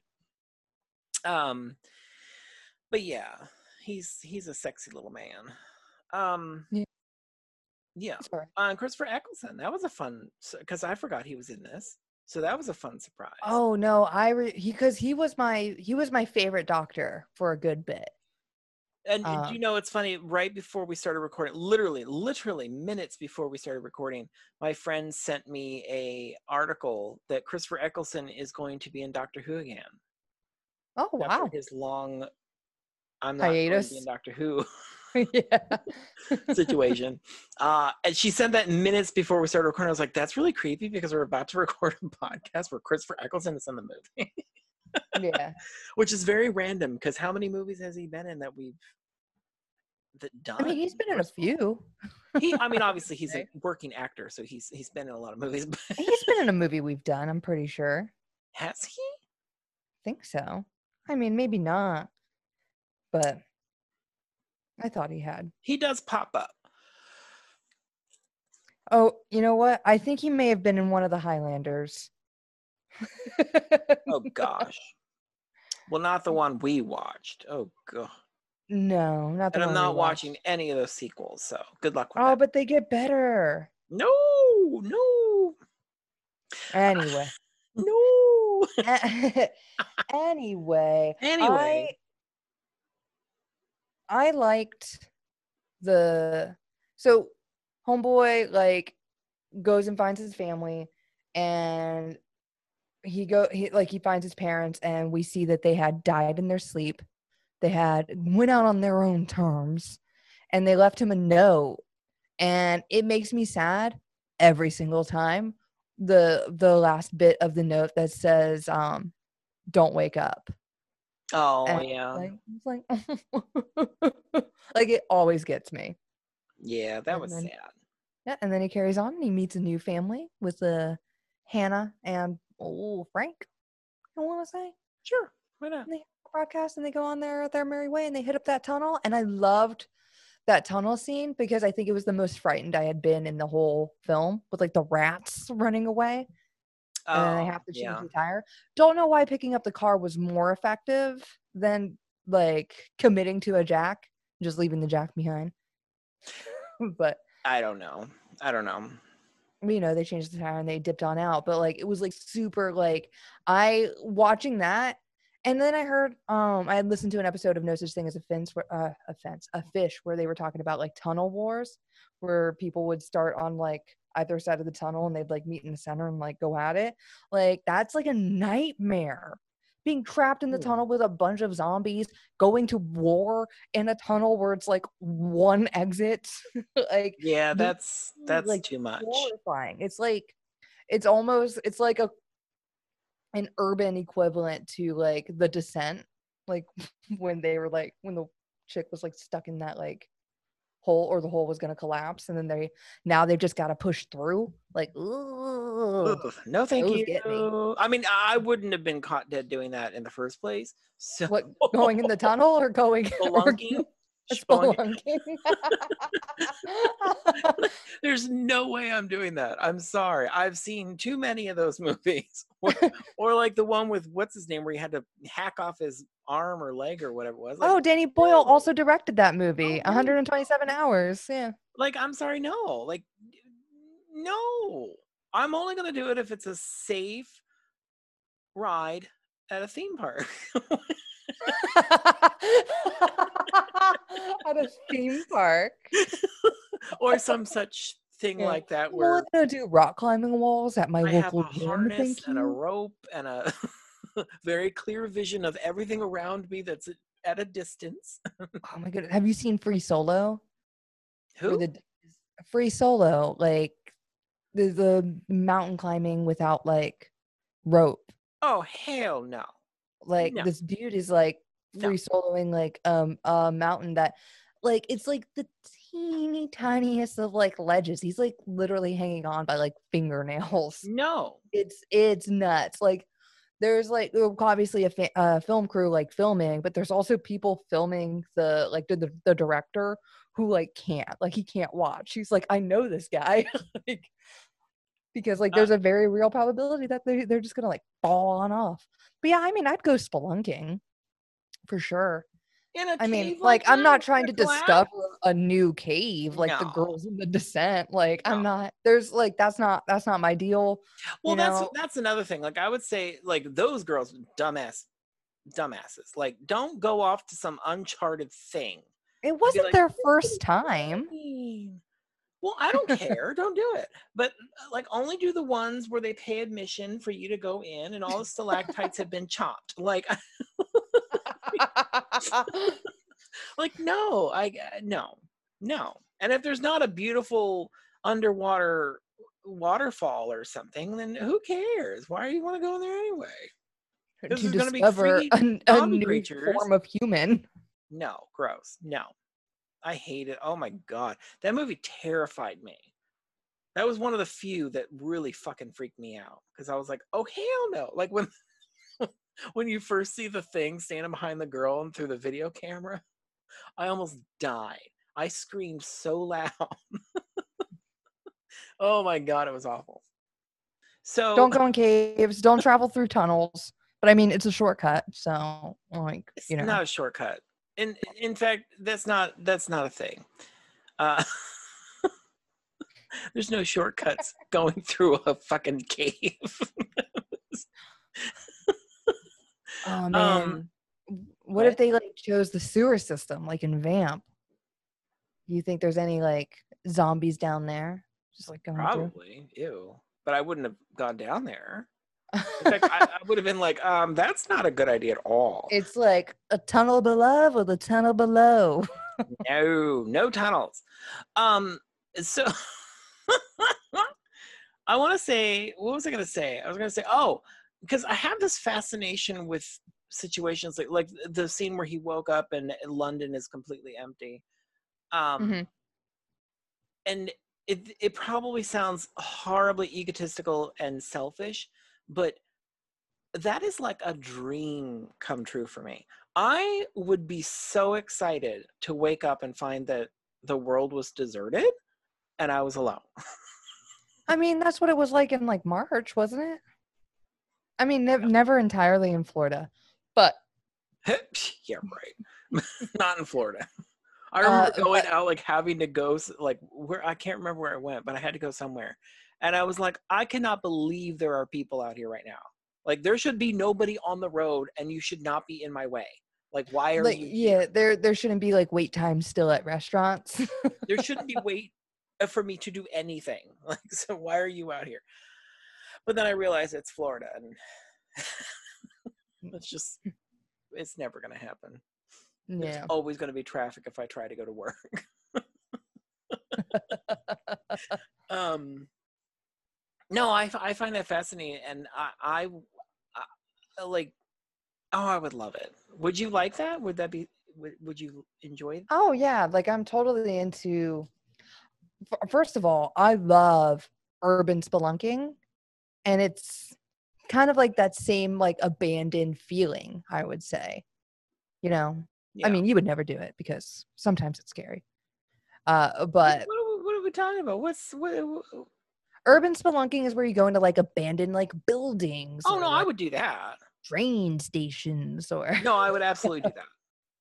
[SPEAKER 1] Um, but yeah, he's he's a sexy little man. Um,
[SPEAKER 2] Yeah.
[SPEAKER 1] yeah.
[SPEAKER 2] Sorry.
[SPEAKER 1] Uh, Christopher Eccleston. That was a fun because I forgot he was in this. So that was a fun surprise.
[SPEAKER 2] Oh no, I re- he because he was my he was my favorite doctor for a good bit.
[SPEAKER 1] and
[SPEAKER 2] um,
[SPEAKER 1] you know it's funny? Right before we started recording, literally, literally minutes before we started recording, my friend sent me a article that Christopher Eccleston is going to be in Doctor Who again.
[SPEAKER 2] Oh
[SPEAKER 1] after
[SPEAKER 2] wow,
[SPEAKER 1] his long. I'm not going to be
[SPEAKER 2] Hiatus.
[SPEAKER 1] in Doctor Who. situation. uh, and she sent that minutes before we started recording. I was like, that's really creepy because we're about to record a podcast where Christopher Eccleston is in the movie.
[SPEAKER 2] yeah.
[SPEAKER 1] which is very random because how many movies has he been in that we've that done?
[SPEAKER 2] I mean, he's been in a
[SPEAKER 1] first of all?
[SPEAKER 2] few.
[SPEAKER 1] He, I mean, obviously he's a working actor, so he's he's been in a lot of movies. But
[SPEAKER 2] He's been in a movie we've done. I'm pretty sure.
[SPEAKER 1] has he?
[SPEAKER 2] think so. I mean, maybe not, but I thought he had.
[SPEAKER 1] He does pop up.
[SPEAKER 2] Oh, you know what? I think he may have been in one of the Highlanders.
[SPEAKER 1] Oh gosh. well, not the one we watched. Oh god.
[SPEAKER 2] no, not the
[SPEAKER 1] And I'm
[SPEAKER 2] one we
[SPEAKER 1] not
[SPEAKER 2] watched.
[SPEAKER 1] watching any of those sequels, so good luck with
[SPEAKER 2] Oh,
[SPEAKER 1] that.
[SPEAKER 2] but they get better.
[SPEAKER 1] No, no,
[SPEAKER 2] Anyway.
[SPEAKER 1] no.
[SPEAKER 2] anyway.
[SPEAKER 1] Anyway.
[SPEAKER 2] I I liked the so homeboy like goes and finds his family and he go he like he finds his parents and we see that they had died in their sleep. They had went out on their own terms and they left him a note and it makes me sad every single time the the last bit of the note that says um don't wake up
[SPEAKER 1] Oh
[SPEAKER 2] and
[SPEAKER 1] yeah,
[SPEAKER 2] like like like it always gets me.
[SPEAKER 1] Yeah, that
[SPEAKER 2] and
[SPEAKER 1] was
[SPEAKER 2] then-
[SPEAKER 1] sad.
[SPEAKER 2] yeah and then he carries on and he meets a new family with uh hannah and oh frank i want to say.
[SPEAKER 1] Sure, why not?
[SPEAKER 2] and they have a broadcast and they go on their their merry way and they hit up that tunnel. And i loved that tunnel scene because i think it was the most frightened i had been in the whole film with like the rats running away and then they
[SPEAKER 1] Oh,
[SPEAKER 2] have to change
[SPEAKER 1] yeah.
[SPEAKER 2] the tire. Don't know why picking up the car was more effective than like committing to a jack, just leaving the jack behind. but
[SPEAKER 1] I don't know. I don't know.
[SPEAKER 2] you know, they changed the tire and they dipped on out. But like it was like super like I watching that and then I heard um I had listened to an episode of No Such Thing as a Fence where uh a fence, a fish where they were talking about like tunnel wars where people would start on like either side of the tunnel and they'd like meet in the center and like go at it. Like that's like a nightmare. Being trapped in the
[SPEAKER 1] Ooh.
[SPEAKER 2] tunnel with a bunch of zombies, going to war in a tunnel where it's like one exit. like
[SPEAKER 1] Yeah, that's that's
[SPEAKER 2] like,
[SPEAKER 1] too much.
[SPEAKER 2] horrifying. It's like it's almost it's like a an urban equivalent to like the descent, like when they were like when the chick was like stuck in that like hole or the hole was gonna collapse and then they now they've just gotta push through. Like ooh.
[SPEAKER 1] No, thank you.
[SPEAKER 2] me.
[SPEAKER 1] I mean, I wouldn't have been caught dead doing that in the first place. So
[SPEAKER 2] What going in the tunnel or going or
[SPEAKER 1] spelunking, spelunking.
[SPEAKER 2] spelunking?
[SPEAKER 1] There's no way I'm doing that. I'm sorry. I've seen too many of those movies. Or, or like the one with what's his name where he had to hack off his arm or leg or whatever it was. Like,
[SPEAKER 2] oh, Danny Boyle also directed that movie.
[SPEAKER 1] Oh, really?
[SPEAKER 2] 127 hours. Yeah.
[SPEAKER 1] like I'm sorry, no. Like no. I'm only gonna do it if it's a safe ride at a theme park.
[SPEAKER 2] At a theme park.
[SPEAKER 1] or some such thing
[SPEAKER 2] Yeah.
[SPEAKER 1] like that
[SPEAKER 2] I'm
[SPEAKER 1] where
[SPEAKER 2] only gonna do rock climbing walls at my
[SPEAKER 1] I have
[SPEAKER 2] local
[SPEAKER 1] a
[SPEAKER 2] gym.
[SPEAKER 1] harness and a rope and a very clear vision of everything around me that's at a distance.
[SPEAKER 2] Oh my goodness. Have you seen Free Solo?
[SPEAKER 1] Who?
[SPEAKER 2] the Free Solo, like the, the mountain climbing without like rope.
[SPEAKER 1] Oh hell no.
[SPEAKER 2] Like
[SPEAKER 1] No.
[SPEAKER 2] this dude is like free soloing like um a mountain that like it's like the teeny tiniest of like ledges. He's like literally hanging on by like fingernails.
[SPEAKER 1] No.
[SPEAKER 2] it's it's nuts like there's like obviously a fa- uh, film crew like filming but there's also people filming the like the, the director who like can't like he can't watch he's like i know this guy like because like
[SPEAKER 1] Uh,
[SPEAKER 2] there's a very real probability that they, they're just gonna like fall on off but yeah i mean i'd go spelunking for sure
[SPEAKER 1] In a
[SPEAKER 2] I mean,
[SPEAKER 1] cave
[SPEAKER 2] like, I'm not trying to
[SPEAKER 1] glass?
[SPEAKER 2] discover a new cave like the girls in the descent. Like, I'm not. There's like that's not that's not my deal.
[SPEAKER 1] Well, that's
[SPEAKER 2] know?
[SPEAKER 1] that's another thing. Like I would say, like those girls, dumbass, dumbasses. Like, don't go off to some uncharted thing.
[SPEAKER 2] It wasn't
[SPEAKER 1] like,
[SPEAKER 2] their first time.
[SPEAKER 1] Well, I don't care. don't do it. But uh, like, only do the ones where they pay admission for you to go in, and all the stalactites have been chopped. Like, like no, I uh, no, no. And if there's not a beautiful underwater waterfall or something, then who cares? Why do you want to go in there anyway? This
[SPEAKER 2] to
[SPEAKER 1] is gonna be
[SPEAKER 2] discover
[SPEAKER 1] free
[SPEAKER 2] a, a new
[SPEAKER 1] creatures.
[SPEAKER 2] form of human.
[SPEAKER 1] No, gross. No. I hate it. Oh my god. That movie terrified me. That was one of the few that really fucking freaked me out because I was like, "Oh hell no." Like when when you first see the thing standing behind the girl and through the video camera, I almost died. I screamed so loud. oh my god, it was awful. So
[SPEAKER 2] Don't go in caves. Don't travel through tunnels. But I mean, it's a shortcut, so like you know.
[SPEAKER 1] not a shortcut. In in fact, that's not that's not a thing. Uh, there's no shortcuts going through a fucking cave.
[SPEAKER 2] oh man,
[SPEAKER 1] um,
[SPEAKER 2] what if they like chose the sewer system, like in Vamp? Do you think there's any like zombies down there? Just like going through.
[SPEAKER 1] Probably, ew. But I wouldn't have gone down there. In fact, I, I would have been like, um, that's not a good idea at all.
[SPEAKER 2] it's like a tunnel below with a tunnel below.
[SPEAKER 1] no, no tunnels. Um, so I want to say, what was I going to say? I was going to say, oh, because I have this fascination with situations like like the scene where he woke up and London is completely empty. Um,
[SPEAKER 2] Mhm.
[SPEAKER 1] and it it probably sounds horribly egotistical and selfish, but that is like a dream come true for me. I would be so excited to wake up and find that the world was deserted and I was alone.
[SPEAKER 2] I mean, that's what it was like in like March, wasn't it? I mean, nev- never entirely in Florida, but
[SPEAKER 1] yeah, right. Not in Florida. I remember
[SPEAKER 2] Uh,
[SPEAKER 1] going
[SPEAKER 2] but-
[SPEAKER 1] out like having to go like where I can't remember where I went, but I had to go somewhere. And I was like, I cannot believe there are people out here right now. Like there should be nobody on the road and you should not be in my way. Like why are
[SPEAKER 2] like
[SPEAKER 1] you
[SPEAKER 2] yeah, there there shouldn't be like wait times still at restaurants.
[SPEAKER 1] there shouldn't be wait uh, for me to do anything. Like so why are you out here? But then I realized it's Florida and it's just it's never going to happen. There's
[SPEAKER 2] yeah.
[SPEAKER 1] always going to be traffic if I try to go to work. um no I, I find that fascinating and I, I I like oh i would love it would you like that would that be would, would you enjoy it
[SPEAKER 2] Oh yeah, like I'm totally into. First of all, I love urban spelunking, and it's kind of like that same like abandoned feeling. I would say, you know,
[SPEAKER 1] Yeah.
[SPEAKER 2] I mean, you would never do it because sometimes it's scary. Uh, but
[SPEAKER 1] what, are we, what are we talking about what's what, what-
[SPEAKER 2] urban spelunking is where you go into like abandoned like buildings.
[SPEAKER 1] oh no i would do that
[SPEAKER 2] train stations or
[SPEAKER 1] no i would absolutely do that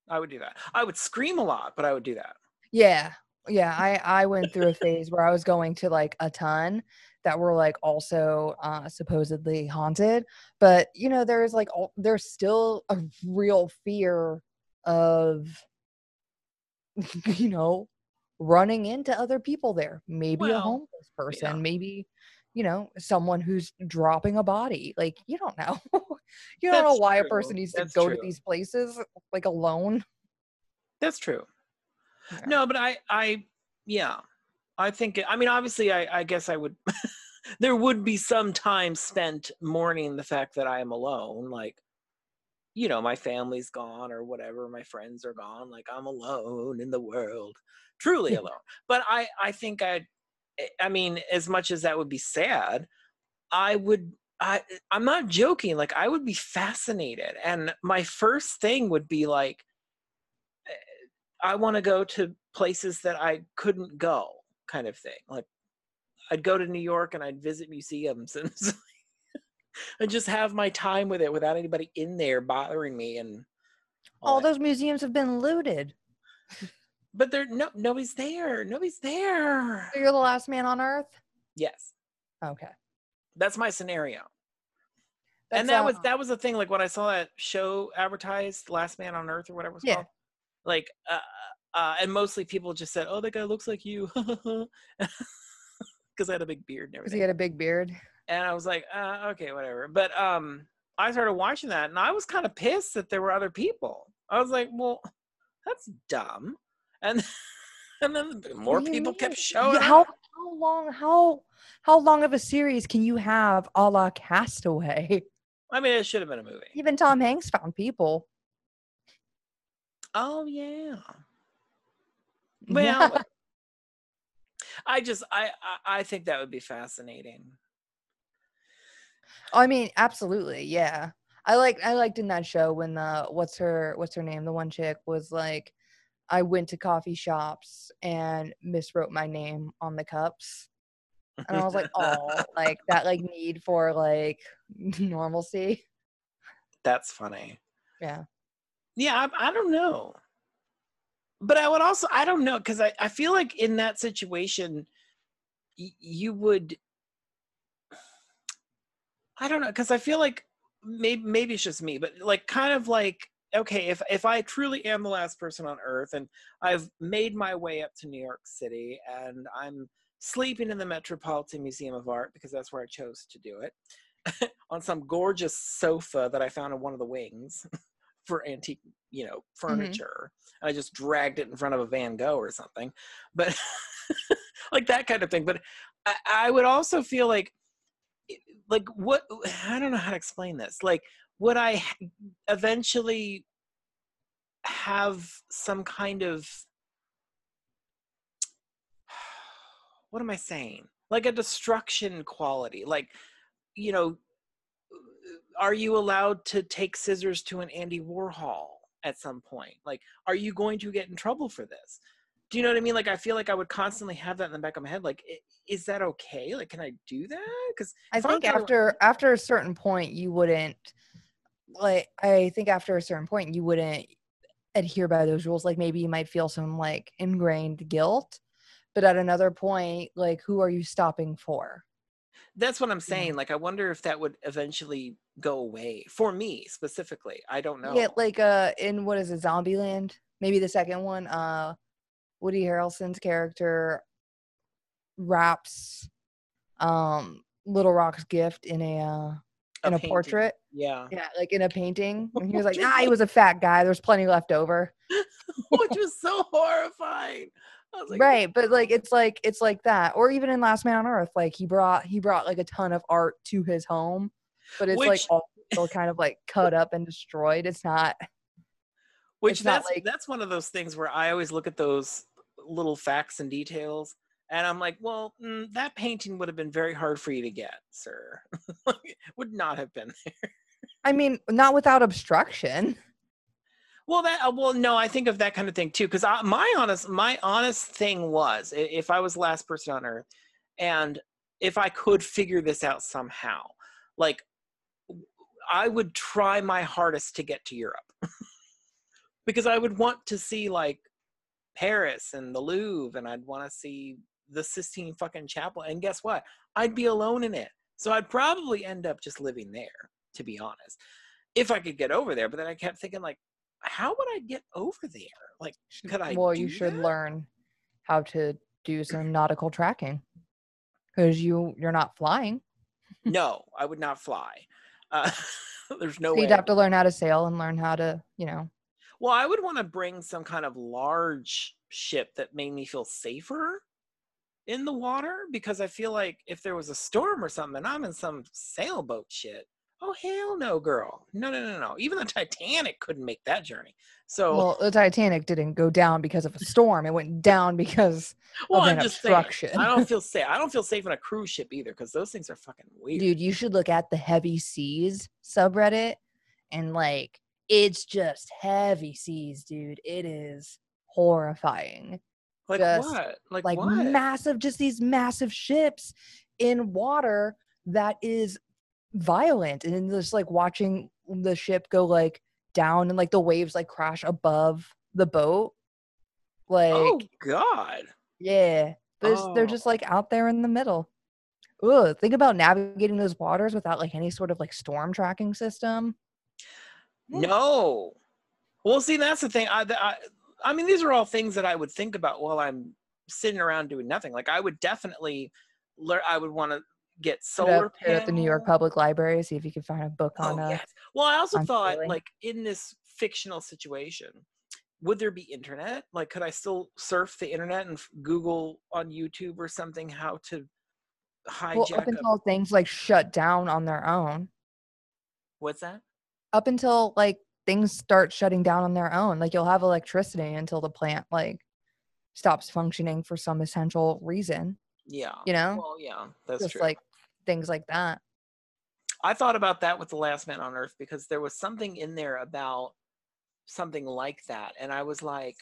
[SPEAKER 1] i would do that i would scream a lot but i would do that
[SPEAKER 2] Yeah. Yeah. I, I went through a phase where I was going to like a ton that were like also uh, supposedly haunted. But, you know, there's like, all, there's still a real fear of, you know, running into other people there. Maybe a homeless person,
[SPEAKER 1] yeah.
[SPEAKER 2] maybe, you know, someone who's dropping a body. Like, you don't know. you don't know
[SPEAKER 1] That's
[SPEAKER 2] why a person needs to
[SPEAKER 1] That's
[SPEAKER 2] go to these places like alone.
[SPEAKER 1] that's true
[SPEAKER 2] Yeah.
[SPEAKER 1] No, but I, I, yeah, I think. I mean, obviously, I, I guess I would. there would be some time spent mourning the fact that I am alone. Like, you know, my family's gone or whatever. My friends are gone. Like, I'm alone in the world, truly alone. But I, I think I, I mean, as much as that would be sad, I would. I, I'm not joking. Like, I would be fascinated, and my first thing would be like. I want to go to places that I couldn't go, kind of thing. Like I'd go to New York and I'd visit museums and and just have my time with it without anybody in there bothering me and all
[SPEAKER 2] All those museums have been looted.
[SPEAKER 1] But there no nobody's there. Nobody's there.
[SPEAKER 2] So you're the last man on earth?
[SPEAKER 1] Yes.
[SPEAKER 2] Okay.
[SPEAKER 1] That's my scenario. and
[SPEAKER 2] That's,
[SPEAKER 1] that was
[SPEAKER 2] uh,
[SPEAKER 1] that was the thing like when I saw that show advertised Last Man on Earth or whatever it's
[SPEAKER 2] Yeah.
[SPEAKER 1] called. Like uh uh, and mostly people just said, "Oh, that guy looks like you," because I had a big beard and
[SPEAKER 2] because
[SPEAKER 1] everything.
[SPEAKER 2] he had a big beard.
[SPEAKER 1] and I was like, uh, okay, whatever. But um, I started watching that, and I was kind of pissed that there were other people. I was like, well, that's dumb. And and then more
[SPEAKER 2] What do you
[SPEAKER 1] people
[SPEAKER 2] mean?
[SPEAKER 1] kept showing
[SPEAKER 2] how
[SPEAKER 1] up.
[SPEAKER 2] how long how how long of a series can you have a la Castaway?
[SPEAKER 1] I mean, it should have been a movie.
[SPEAKER 2] Even Tom Hanks found people.
[SPEAKER 1] Oh yeah.
[SPEAKER 2] Yeah.
[SPEAKER 1] Well, I just I, I I think that would be fascinating.
[SPEAKER 2] Oh, I mean, absolutely, yeah. I like I liked in that show when the what's her what's her name? The one chick was like, I went to coffee shops and miswrote my name on the cups. And I was like, oh, like that like need for like normalcy.
[SPEAKER 1] That's funny.
[SPEAKER 2] Yeah.
[SPEAKER 1] Yeah, I, I don't know. But I would also, I don't know, because I, I feel like in that situation, y- you would, I don't know, because I feel like maybe, maybe it's just me, but like kind of like, okay, if, if I truly am the last person on earth and I've made my way up to New York City and I'm sleeping in the Metropolitan Museum of Art because that's where I chose to do it on some gorgeous sofa that I found in one of the wings for antique, you know, mm-hmm. furniture. I just dragged it in front of a Van Gogh or something, but like that kind of thing. But I, I would also feel like, like what I don't know how to explain this. Like, would I eventually have some kind of what am I saying? Like a destruction quality. Like, you know, are you allowed to take scissors to an Andy Warhol at some point? Like, are you going to get in trouble for this? do you know what I mean? Like I feel like I would constantly have that in the back of my head. Like, is that okay? Like, can I do that? Because
[SPEAKER 2] I think after after a certain point you wouldn't like I think after a certain point you wouldn't adhere by those rules. Like maybe you might feel some like ingrained guilt, but at another point, like who are you stopping for?
[SPEAKER 1] that's what I'm saying. Like, I wonder if that would eventually go away for me specifically. I don't know.
[SPEAKER 2] Yeah, like uh in what is it, Zombieland? Maybe the second one, uh Woody Harrelson's character wraps um Little Rock's gift in a uh in a
[SPEAKER 1] painting.
[SPEAKER 2] portrait.
[SPEAKER 1] Yeah.
[SPEAKER 2] Yeah, like in a painting. And he was like, ah, he was a fat guy. There's plenty left over.
[SPEAKER 1] Which was so horrifying. I was like,
[SPEAKER 2] right. But like it's like it's like that. Or even in Last Man on Earth, like he brought he brought like a ton of art to his home, but it's like all kind of like cut up and destroyed. It's not
[SPEAKER 1] Which
[SPEAKER 2] It's not
[SPEAKER 1] that's
[SPEAKER 2] like-
[SPEAKER 1] that's one of those things where I always look at those little facts and details, and I'm like, well, mm, that painting would have been very hard for you to get, sir. Would not have been. There.
[SPEAKER 2] I mean, not without obstruction.
[SPEAKER 1] Well, that uh, well, no, I think of that kind of thing too. Because my honest, my honest thing was, if I was last person on Earth, and if I could figure this out somehow, like I would try my hardest to get to Europe, because I would want to see like Paris and the Louvre, and I'd want to see the Sistine fucking Chapel. And guess what? I'd be alone in it, so I'd probably end up just living there, to be honest, if I could get over there. But then I kept thinking like how would I get over there? Like, could I?
[SPEAKER 2] well, you should
[SPEAKER 1] that?
[SPEAKER 2] learn how to do some nautical tracking because you you're not flying.
[SPEAKER 1] No, I would not fly. Uh, there's no
[SPEAKER 2] so
[SPEAKER 1] way.
[SPEAKER 2] you'd have to learn how to sail and learn how to, you know.
[SPEAKER 1] Well, I would want to bring some kind of large ship that made me feel safer in the water because I feel like if there was a storm or something and I'm in some sailboat shit, oh hell no, girl. No, no, no, no. Even the Titanic couldn't make that journey. So, well,
[SPEAKER 2] Well, the Titanic didn't go down because of a storm. It went down because of
[SPEAKER 1] I'm
[SPEAKER 2] an
[SPEAKER 1] just saying,
[SPEAKER 2] obstruction.
[SPEAKER 1] I don't feel safe. I don't feel safe on a cruise ship either because those things are fucking weird.
[SPEAKER 2] dude, you should look at the heavy seas subreddit and like it's just heavy seas, dude. It is horrifying.
[SPEAKER 1] Like
[SPEAKER 2] just,
[SPEAKER 1] what? Like,
[SPEAKER 2] like
[SPEAKER 1] what?
[SPEAKER 2] massive just these massive ships in water that is violent and then just like watching the ship go like down and like the waves like crash above the boat oh, like
[SPEAKER 1] oh God.
[SPEAKER 2] yeah but they're
[SPEAKER 1] Oh.
[SPEAKER 2] just like out there in the middle Ugh, think about navigating those waters without like any sort of like storm tracking system
[SPEAKER 1] No. Well, see, that's the thing. I, I, I mean, these are all things that I would think about while I'm sitting around doing nothing. Like, I would definitely learn. I would want to get solar
[SPEAKER 2] up, hit up the new york public library see if you can find a book
[SPEAKER 1] Oh,
[SPEAKER 2] on uh
[SPEAKER 1] yes. Well, I also thought,
[SPEAKER 2] sailing.
[SPEAKER 1] like, in this fictional situation, would there be internet? Like, could I still surf the internet and Google on YouTube or something how to hijack?
[SPEAKER 2] well up
[SPEAKER 1] a-
[SPEAKER 2] until things like shut down on their own
[SPEAKER 1] what's that?
[SPEAKER 2] up until like things start shutting down on their own like you'll have electricity until the plant like stops functioning for some essential reason
[SPEAKER 1] Yeah.
[SPEAKER 2] you know
[SPEAKER 1] Well, yeah, that's
[SPEAKER 2] just
[SPEAKER 1] true.
[SPEAKER 2] like things like that
[SPEAKER 1] I thought about that with the last man on earth because there was something in there about something like that and I was like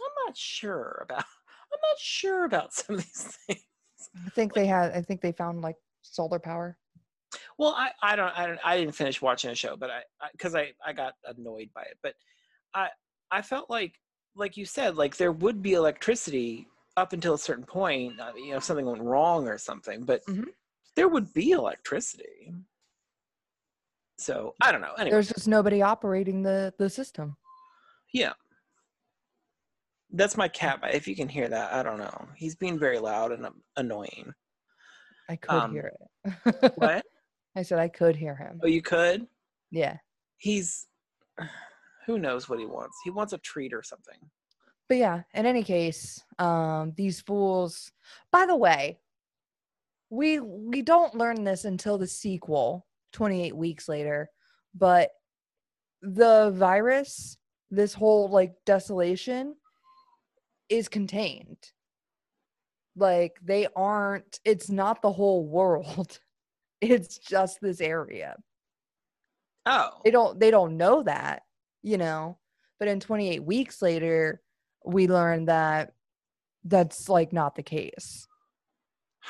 [SPEAKER 1] I'm not sure about I'm not sure about some of these things.
[SPEAKER 2] i think they had i think they found like solar power
[SPEAKER 1] Well, I I don't I don't I didn't finish watching the show, but I because I, I got annoyed by it, but I I felt like like you said like there would be electricity up until a certain point, uh, you know, if something went wrong or something, but
[SPEAKER 2] Mhm.
[SPEAKER 1] there would be electricity. So I don't know. Anyway,
[SPEAKER 2] there's just nobody operating the the system
[SPEAKER 1] Yeah. That's my cat. If you can hear that, I don't know. He's being very loud and um, annoying.
[SPEAKER 2] i could
[SPEAKER 1] Um,
[SPEAKER 2] hear it
[SPEAKER 1] What?
[SPEAKER 2] I said i could hear him
[SPEAKER 1] oh, you could?
[SPEAKER 2] yeah
[SPEAKER 1] He's. Who knows what he wants? He wants a treat or something.
[SPEAKER 2] but yeah in any case um these fools by the way we we don't learn this until the sequel 28 weeks later but the virus this whole like desolation is contained like they aren't it's not the whole world it's just this area
[SPEAKER 1] Oh.
[SPEAKER 2] they don't they don't know that you know but in 28 weeks later we learned that that's like not the case,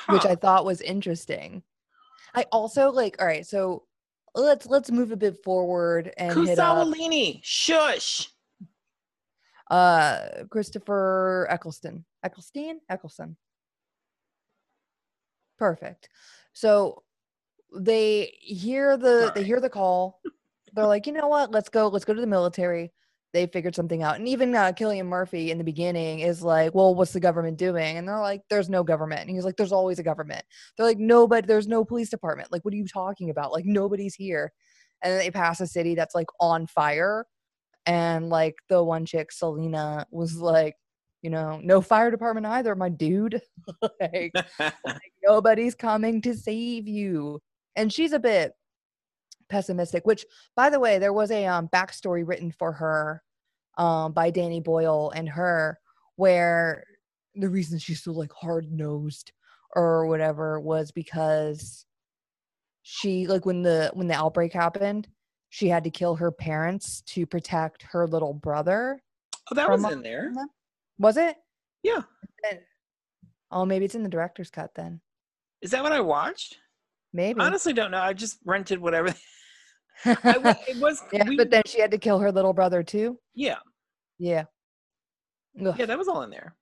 [SPEAKER 2] which I thought was interesting. I also like all right, so let's let's move a bit forward and
[SPEAKER 1] Kusawalini, shush.
[SPEAKER 2] uh Christopher Eccleston. Eccleston? Eccleston. Perfect. So they hear the they hear the call. They're like, you know what? Let's go. Let's go to the military. They figured something out. And even uh, Cillian Murphy in the beginning is like, well, what's the government doing? And they're like, there's no government. And he's like, there's always a government. They're like, no, but there's no police department. Like, what are you talking about? Like, nobody's here. And then they pass a city that's like on fire. And like the one chick, Selena, was like, you know, no fire department either, my dude. like, nobody's coming to save you. And she's a bit pessimistic, which by the way, there was a um, backstory written for her um, by Danny Boyle and her, where the reason she's so like hard nosed or whatever was because she like when the when the outbreak happened, she had to kill her parents to protect her little brother.
[SPEAKER 1] oh, that was in there.
[SPEAKER 2] Was it?
[SPEAKER 1] Yeah.
[SPEAKER 2] And- Oh, maybe it's in the director's cut then.
[SPEAKER 1] Is that what I watched?
[SPEAKER 2] Maybe.
[SPEAKER 1] Honestly, don't know. I just rented whatever. I, it was.
[SPEAKER 2] yeah,
[SPEAKER 1] we-
[SPEAKER 2] but then she had to kill her little brother too.
[SPEAKER 1] yeah,
[SPEAKER 2] Yeah. Ugh,
[SPEAKER 1] yeah, that was all in there.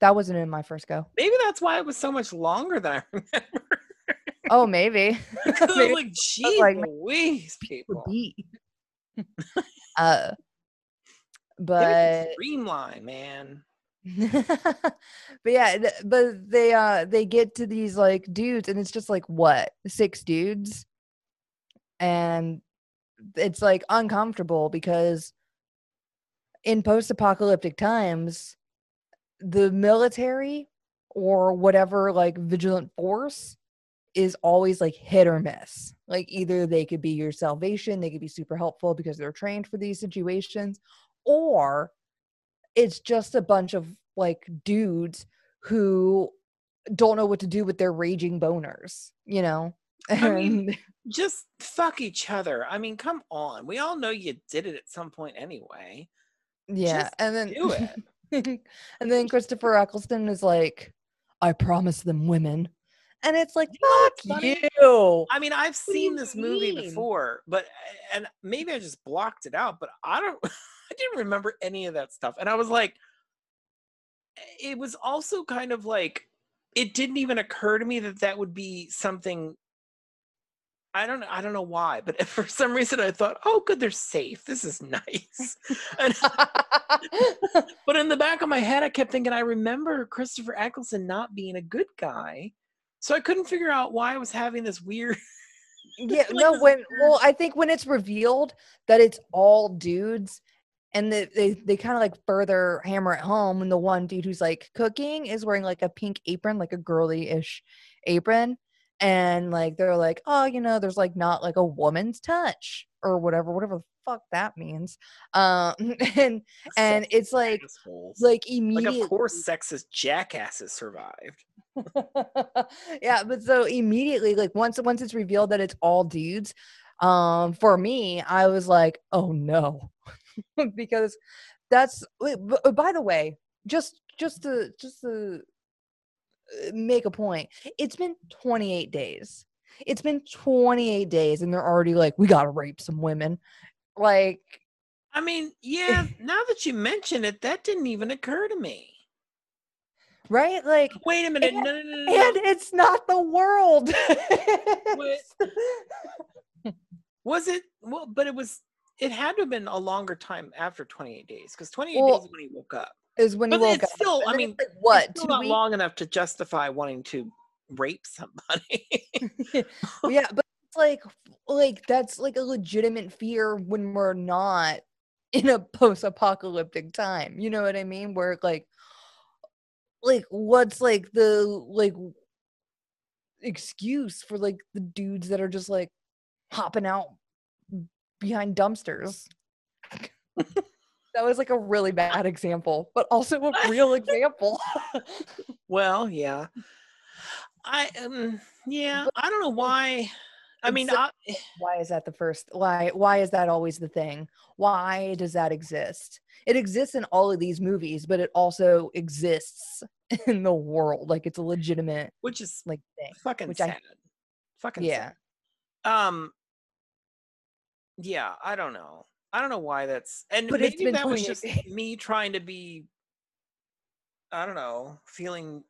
[SPEAKER 2] that wasn't in my first go.
[SPEAKER 1] Maybe that's why it was so much longer than I remember.
[SPEAKER 2] Oh, maybe. Maybe
[SPEAKER 1] like, geez,
[SPEAKER 2] like,
[SPEAKER 1] Louise,
[SPEAKER 2] would
[SPEAKER 1] people.
[SPEAKER 2] be. uh, but
[SPEAKER 1] streamline, man.
[SPEAKER 2] but yeah, but they uh they get to these like dudes, and it's just like what six dudes, and it's like uncomfortable because in post-apocalyptic times, the military or whatever like vigilant force is always like hit or miss. Like either they could be your salvation, they could be super helpful because they're trained for these situations, or it's just a bunch of like dudes who don't know what to do with their raging boners, you know?
[SPEAKER 1] I mean,
[SPEAKER 2] And
[SPEAKER 1] Just fuck each other. I mean, come on. We all know you did it at some point anyway.
[SPEAKER 2] yeah,
[SPEAKER 1] just
[SPEAKER 2] and then
[SPEAKER 1] Do it.
[SPEAKER 2] and then Christopher Eccleston is like, I promise them women. And it's like, fuck
[SPEAKER 1] funny?
[SPEAKER 2] you.
[SPEAKER 1] I mean, I've
[SPEAKER 2] do
[SPEAKER 1] seen this movie before, but and maybe I just blocked it out, but I don't I didn't remember any of that stuff. And I was like eh, it was also kind of like it didn't even occur to me that that would be something I don't I don't know why, but for some reason I thought, "Oh, good, they're safe. This is nice." and, but in the back of my head, I kept thinking, I remember Christopher Eccleston not being a good guy, so I couldn't figure out why I was having this weird.
[SPEAKER 2] yeah, no, when well, I think when it's revealed that it's all dudes and that they, they kind of like further hammer it home when the one dude who's like cooking is wearing like a pink apron, like a girly-ish apron. And like they're like, oh, you know, there's like not like a woman's touch or whatever, whatever the fuck that means. Um and and it's like
[SPEAKER 1] assholes.
[SPEAKER 2] like
[SPEAKER 1] like
[SPEAKER 2] immediately
[SPEAKER 1] of course sexist jackasses survived.
[SPEAKER 2] yeah, but so immediately, like once once it's revealed that it's all dudes, um, for me, I was like, oh no, because that's. uh, By the way, just just to just to uh, make a point, it's been 28 days. It's been 28 days, and they're already like, we gotta rape some women, like.
[SPEAKER 1] I mean, yeah, now that you mention it, that didn't even occur to me.
[SPEAKER 2] Right, like,
[SPEAKER 1] Wait a minute.
[SPEAKER 2] And-
[SPEAKER 1] no, no, no, no.
[SPEAKER 2] and it's not the world.
[SPEAKER 1] Was it? Well, but it was. It had to have been a longer time after 28 days because 28
[SPEAKER 2] Well,
[SPEAKER 1] days is when he woke up.
[SPEAKER 2] is when
[SPEAKER 1] But
[SPEAKER 2] woke
[SPEAKER 1] it's
[SPEAKER 2] up.
[SPEAKER 1] still, I mean,
[SPEAKER 2] like, what?
[SPEAKER 1] It's still not
[SPEAKER 2] weeks?
[SPEAKER 1] long enough to justify wanting to rape somebody.
[SPEAKER 2] yeah, but it's like like that's like a legitimate fear when we're not in a post-apocalyptic time. You know what I mean? Where like like what's like the like excuse for like the dudes that are just like hopping out behind dumpsters. that was like a really bad example, but also a real example.
[SPEAKER 1] well, yeah. I um yeah, I don't know why. I mean,
[SPEAKER 2] so-
[SPEAKER 1] I,
[SPEAKER 2] why is that the first why why is that always the thing why does that exist it exists in all of these movies but it also exists in the world like it's a legitimate
[SPEAKER 1] which is
[SPEAKER 2] like thing
[SPEAKER 1] fucking
[SPEAKER 2] which I-
[SPEAKER 1] sad. fucking
[SPEAKER 2] yeah
[SPEAKER 1] sad. Um. Yeah, I don't know. I don't know why that's and
[SPEAKER 2] But it's
[SPEAKER 1] maybe
[SPEAKER 2] been
[SPEAKER 1] that was just me trying to be. I don't know, feeling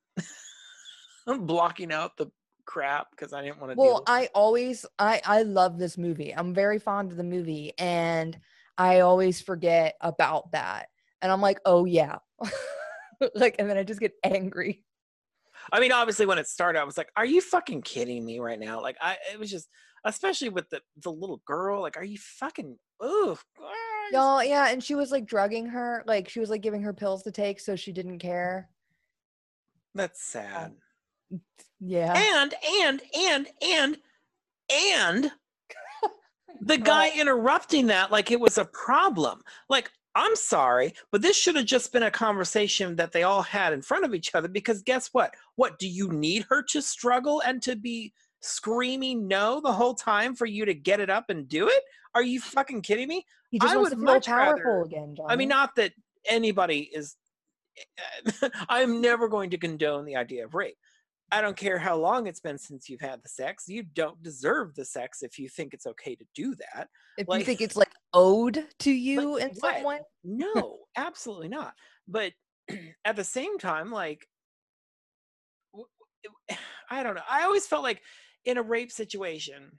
[SPEAKER 1] I'm blocking out the crap because I didn't want to.
[SPEAKER 2] Do well i always i i love this movie i'm very fond of the movie and i always forget about that and i'm like oh yeah like and then i just get angry
[SPEAKER 1] I mean, obviously, when it started, I was like, "Are you fucking kidding me right now?" Like, I it was just, especially with the the little girl. Like, are you fucking? Ah,
[SPEAKER 2] y'all yeah and she was like drugging her like she was like giving her pills to take so she didn't care
[SPEAKER 1] That's sad.
[SPEAKER 2] yeah
[SPEAKER 1] And and and and and the guy interrupting that like it was a problem. Like, I'm sorry, but this should have just been a conversation that they all had in front of each other because guess what? What do you need her to struggle and to be screaming no the whole time for you to get it up and do it? Are you fucking kidding me?
[SPEAKER 2] He just
[SPEAKER 1] I
[SPEAKER 2] wants
[SPEAKER 1] would
[SPEAKER 2] to feel powerful
[SPEAKER 1] rather-
[SPEAKER 2] again, Johnny.
[SPEAKER 1] I mean, not that anybody is. I'm never going to condone the idea of rape. I don't care how long it's been since you've had the sex. You don't deserve the sex if you think it's okay to do that.
[SPEAKER 2] if
[SPEAKER 1] like-
[SPEAKER 2] you think it's like owed to you in some
[SPEAKER 1] what?
[SPEAKER 2] way,
[SPEAKER 1] No, absolutely not. But at the same time, like, I don't know. I always felt like in a rape situation,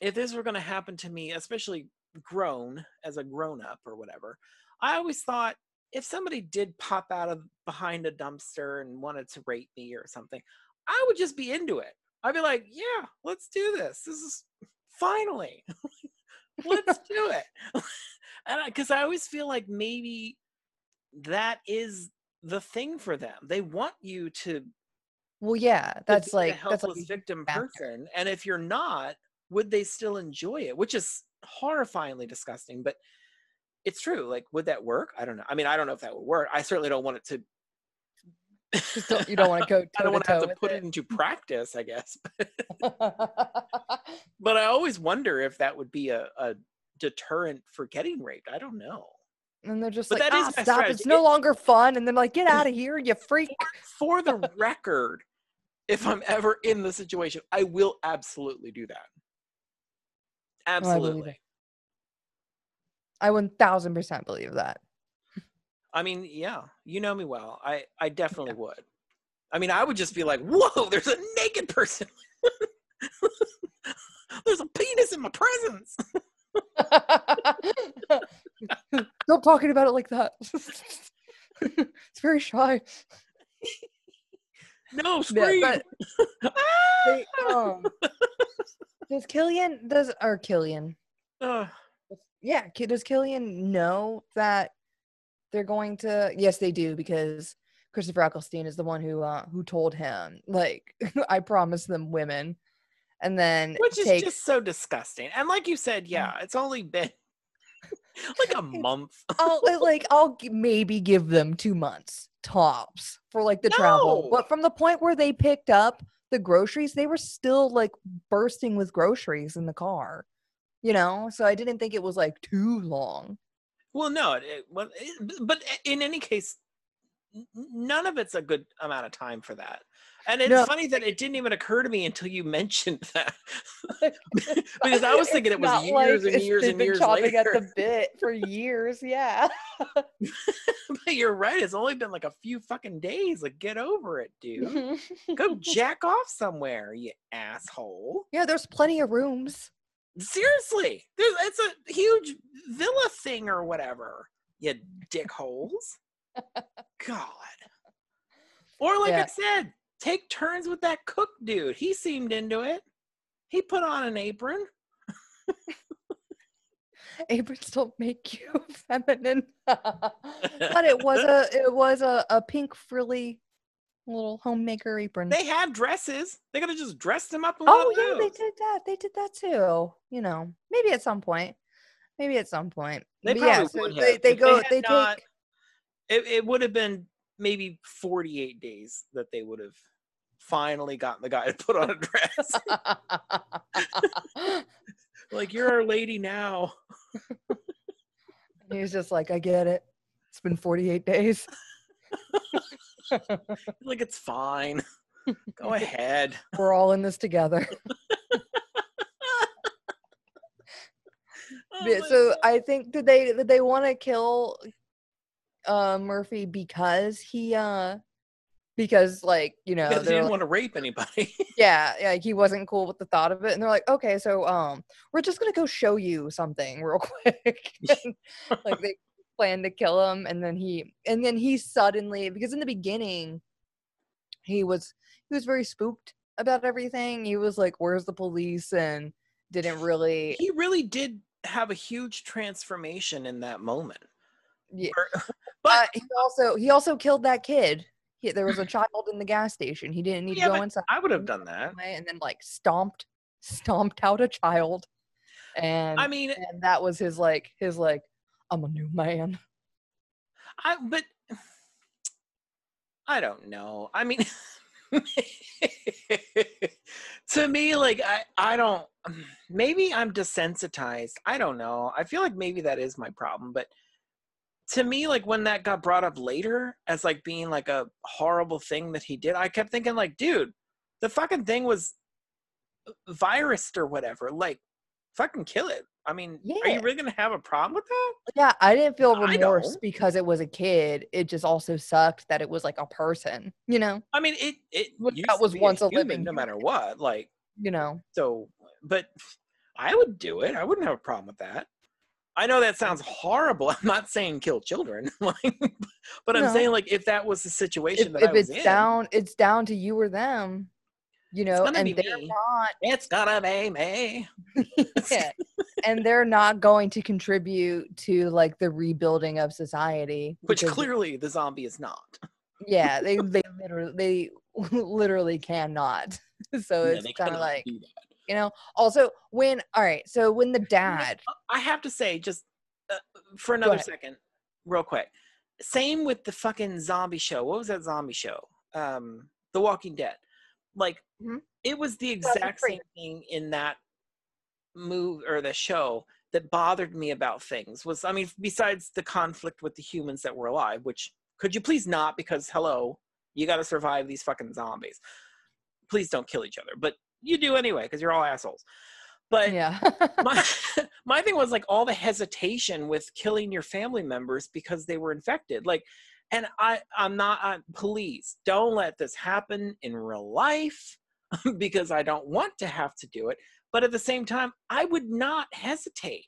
[SPEAKER 1] if this were going to happen to me, especially grown as a grown up or whatever, I always thought if somebody did pop out of behind a dumpster and wanted to rape me or something, I would just be into it. I'd be like, yeah, let's do this. This is finally, let's do it. and because I, always feel like maybe that is the thing for them. They want you to
[SPEAKER 2] well, yeah, that's like that's
[SPEAKER 1] helpless
[SPEAKER 2] like a
[SPEAKER 1] victim
[SPEAKER 2] factor.
[SPEAKER 1] person and if you're not would they still enjoy it which is horrifyingly disgusting but it's true like would that work i don't know i mean i don't know if that would work i certainly don't want it to
[SPEAKER 2] Just don't- you don't want to go
[SPEAKER 1] i don't want to have to put it into practice i guess but i always wonder if that would be a, a deterrent for getting raped i don't know
[SPEAKER 2] and they're just
[SPEAKER 1] But
[SPEAKER 2] like,
[SPEAKER 1] that is
[SPEAKER 2] ah, stop!
[SPEAKER 1] strategy.
[SPEAKER 2] It's no longer fun. And then like, get out of here, you freak.
[SPEAKER 1] for the record if i'm ever in the situation i will absolutely do that
[SPEAKER 2] oh, I
[SPEAKER 1] absolutely
[SPEAKER 2] I one thousand percent believe that.
[SPEAKER 1] I mean, yeah, you know me well. I I definitely would. I mean, I would just be like, "Whoa, there's a naked person. there's a penis in my presence."
[SPEAKER 2] Stop talking about it like that. it's very shy.
[SPEAKER 1] No,
[SPEAKER 2] Yeah,
[SPEAKER 1] scream.
[SPEAKER 2] but
[SPEAKER 1] Ah!
[SPEAKER 2] they, um, does Cillian does or Cillian?
[SPEAKER 1] Ugh.
[SPEAKER 2] Yeah, does Cillian know that they're going to? Yes, they do because Christopher Eccleston is the one who uh, who told him like I promised them women, and then
[SPEAKER 1] which is
[SPEAKER 2] takes
[SPEAKER 1] just so disgusting. And like you said,
[SPEAKER 2] Mm.
[SPEAKER 1] yeah, it's only been like a month.
[SPEAKER 2] I'll like I'll maybe give them two months tops for like the travel. But from the point where they picked up the groceries, they were still like bursting with groceries in the car. You know, so I didn't think it was like too long.
[SPEAKER 1] Well, no, it, well, it, but in any case, none of it's a good amount of time for that. And it's
[SPEAKER 2] No.
[SPEAKER 1] funny that it didn't even occur to me until you mentioned that. because I was thinking it was years
[SPEAKER 2] like
[SPEAKER 1] and years and
[SPEAKER 2] been
[SPEAKER 1] years
[SPEAKER 2] chopping at
[SPEAKER 1] later.
[SPEAKER 2] the bit for years. Yeah.
[SPEAKER 1] but you're right. It's only been like a few fucking days. Like, get over it, dude. Go jack off somewhere, you asshole.
[SPEAKER 2] yeah, there's plenty of rooms.
[SPEAKER 1] Seriously, there's it's a huge villa thing or whatever. You dickholes. God. Or like I said, take turns with that cook dude. He seemed into it. He put on an apron.
[SPEAKER 2] Aprons don't make you feminine. but it was a it was a, a pink frilly little homemaker apron.
[SPEAKER 1] They had dresses. They could have just dressed him up
[SPEAKER 2] oh yeah, they did that. They did that too. You know, maybe at some point. Maybe at some point.
[SPEAKER 1] They
[SPEAKER 2] But
[SPEAKER 1] probably
[SPEAKER 2] yeah, so
[SPEAKER 1] would
[SPEAKER 2] they,
[SPEAKER 1] have.
[SPEAKER 2] they
[SPEAKER 1] If
[SPEAKER 2] go they
[SPEAKER 1] not-
[SPEAKER 2] take
[SPEAKER 1] It, it would have been maybe 48 days that they would have finally gotten the guy to put on a dress. like you're our lady now.
[SPEAKER 2] He's just like, I get it. It's been 48 days.
[SPEAKER 1] like it's fine. Go ahead.
[SPEAKER 2] We're all in this together.
[SPEAKER 1] Oh
[SPEAKER 2] so
[SPEAKER 1] God.
[SPEAKER 2] I think did they did they want to kill uh Murphy because he uh because like you know they're
[SPEAKER 1] didn't
[SPEAKER 2] like,
[SPEAKER 1] want to rape anybody.
[SPEAKER 2] yeah yeah, like he wasn't cool with the thought of it and they're like okay so um we're just gonna go show you something real quick And, like they plan to kill him and then he and then he suddenly because in the beginning he was he was very spooked about everything he was like where's the police and didn't really
[SPEAKER 1] he really did have a huge transformation in that moment.
[SPEAKER 2] Yeah. But
[SPEAKER 1] but
[SPEAKER 2] he also he also killed that kid. He, there was a child in the gas station. He didn't need
[SPEAKER 1] Yeah,
[SPEAKER 2] to go inside
[SPEAKER 1] I would have done that.
[SPEAKER 2] and then like stomped stomped out a child. And
[SPEAKER 1] I mean,
[SPEAKER 2] and that was his like his like I'm a new man.
[SPEAKER 1] I but I don't know. I mean to me like I I don't maybe I'm desensitized. I don't know. I feel like maybe that is my problem, but to me like when that got brought up later as like being like a horrible thing that he did, I kept thinking like, dude, the fucking thing was uh, virus or whatever. Like fucking kill it. I mean, are you really going to have a problem with that?
[SPEAKER 2] Yeah, I didn't feel remorse because it was a kid. It just also sucked that it was like a person, you know,
[SPEAKER 1] I mean, it it
[SPEAKER 2] that was once a
[SPEAKER 1] human
[SPEAKER 2] living
[SPEAKER 1] no matter what. Like
[SPEAKER 2] you know.
[SPEAKER 1] so, but I would do it. I wouldn't have a problem with that. I know that sounds horrible. I'm not saying kill children, like, but I'm
[SPEAKER 2] No.
[SPEAKER 1] saying like if that was the situation
[SPEAKER 2] If,
[SPEAKER 1] that I
[SPEAKER 2] if
[SPEAKER 1] was
[SPEAKER 2] it's
[SPEAKER 1] in,
[SPEAKER 2] down, it's down to you or them, you know, and they're
[SPEAKER 1] me.
[SPEAKER 2] not
[SPEAKER 1] it's gonna be me.
[SPEAKER 2] yeah. and they're not going to contribute to like the rebuilding of society
[SPEAKER 1] Which clearly the zombie is not.
[SPEAKER 2] yeah they they literally they literally cannot so
[SPEAKER 1] Yeah,
[SPEAKER 2] it's kind of like. You know also when all right so when the dad
[SPEAKER 1] I have to say, just uh, for another second, real quick. Same with the fucking zombie show. What was that zombie show? Um, The Walking Dead. Like,
[SPEAKER 2] Mhm.
[SPEAKER 1] it was the exact same thing in that move or the show that bothered me about things. Was I mean, besides the conflict with the humans that were alive, which could you please not? Because hello, you got to survive these fucking zombies. Please don't kill each other, but you do anyway because you're all assholes. But
[SPEAKER 2] yeah.
[SPEAKER 1] my my thing was like all the hesitation with killing your family members because they were infected. Like and i i'm not I, please don't let this happen in real life because i don't want to have to do it. But at the same time i would not hesitate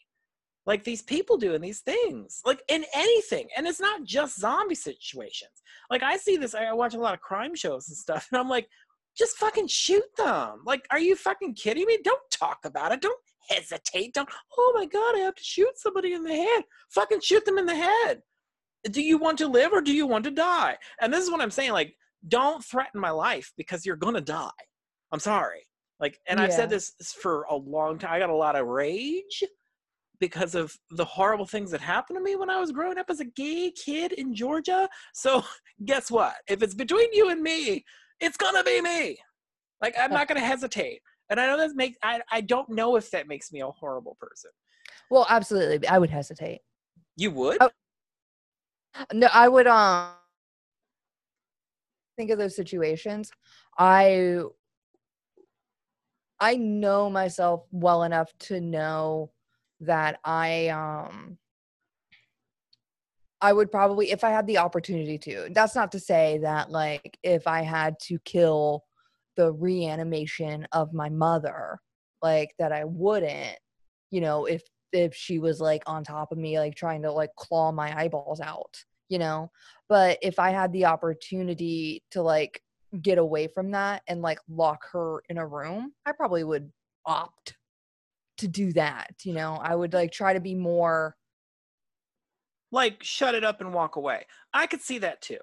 [SPEAKER 1] like these people doing these things like in anything. And it's not just zombie situations. Like i see this i watch a lot of crime shows and stuff and i'm like just fucking shoot them. Like, are you fucking kidding me? Don't talk about it. Don't hesitate. Don't, oh my God, I have to shoot somebody in the head. Fucking shoot them in the head. Do you want to live or do you want to die? And this is what I'm saying. Like, don't threaten my life because you're going to die. I'm sorry. Like, and I've said this for a long time. I got a lot of rage because of the horrible things that happened to me when I was growing up as a gay kid in Georgia. So, guess what? If it's between you and me, it's gonna be me. Like I'm not gonna hesitate. And I know that makes I, I don't know if that makes me a horrible person.
[SPEAKER 2] well absolutely i would hesitate
[SPEAKER 1] You would?
[SPEAKER 2] Oh. no i would um think of those situations i i know myself well enough to know that i um i would probably if i had the opportunity to that's not to say that like if i had to kill the reanimation of my mother like that i wouldn't you know if if she was like on top of me like trying to like claw my eyeballs out you know? But if i had the opportunity to like get away from that and like lock her in a room i probably would opt to do that you know? I would like try to be more
[SPEAKER 1] Like shut it up and walk away. I could see that too.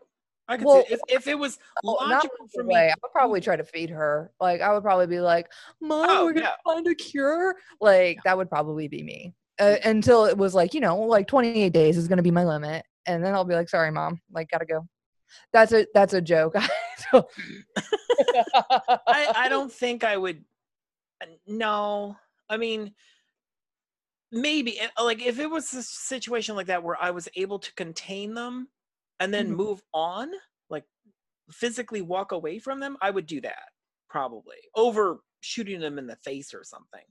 [SPEAKER 1] I could
[SPEAKER 2] Well,
[SPEAKER 1] see if, if it was
[SPEAKER 2] Oh,
[SPEAKER 1] logical for me.
[SPEAKER 2] I would probably try to feed her. Like I would probably be like, "Mom,
[SPEAKER 1] Oh,
[SPEAKER 2] we're gonna find a cure." Like that would probably be me uh, until it was like, you know, like 28 days is gonna be my limit, and then I'll be like, "Sorry, mom, like gotta go." That's a that's a joke.
[SPEAKER 1] I, I don't think I would. uh, No, I mean, maybe uh, like if it was a situation like that where I was able to contain them and then
[SPEAKER 2] Mhm.
[SPEAKER 1] move on, like physically walk away from them, I would do that probably over shooting them in the face or something.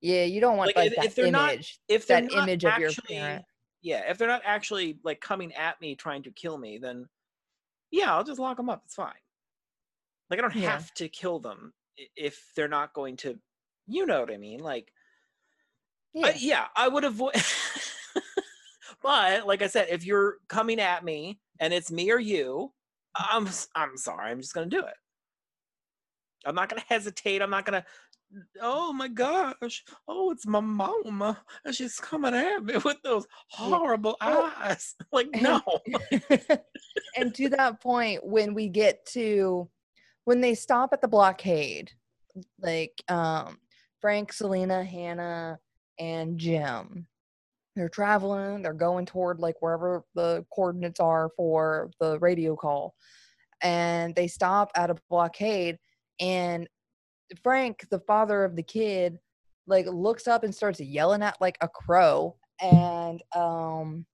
[SPEAKER 2] Yeah, you don't want
[SPEAKER 1] Like,
[SPEAKER 2] like,
[SPEAKER 1] if-
[SPEAKER 2] that
[SPEAKER 1] if they're not- If they're
[SPEAKER 2] that
[SPEAKER 1] not
[SPEAKER 2] image of your
[SPEAKER 1] actually,
[SPEAKER 2] parent.
[SPEAKER 1] yeah, if they're not actually like coming at me trying to kill me, then yeah, I'll just lock them up. It's fine. Like I don't
[SPEAKER 2] Yeah.
[SPEAKER 1] have to kill them if they're not going to. You know what I mean? Like
[SPEAKER 2] Yeah.
[SPEAKER 1] I, yeah, I would avoid. but like I said, if you're coming at me and it's me or you, I'm I'm sorry. I'm just gonna do it. I'm not gonna hesitate. I'm not gonna. Oh my gosh! Oh, it's my mama, and she's coming at me with those horrible
[SPEAKER 2] Well,
[SPEAKER 1] eyes. Like no.
[SPEAKER 2] and to that point, when we get to when they stop at the blockade, like um Frank, Selena, Hannah, and Jim, they're traveling, they're going toward like wherever the coordinates are for the radio call. And they stop at a blockade and Frank, the father of the kid, like looks up and starts yelling at like a crow and um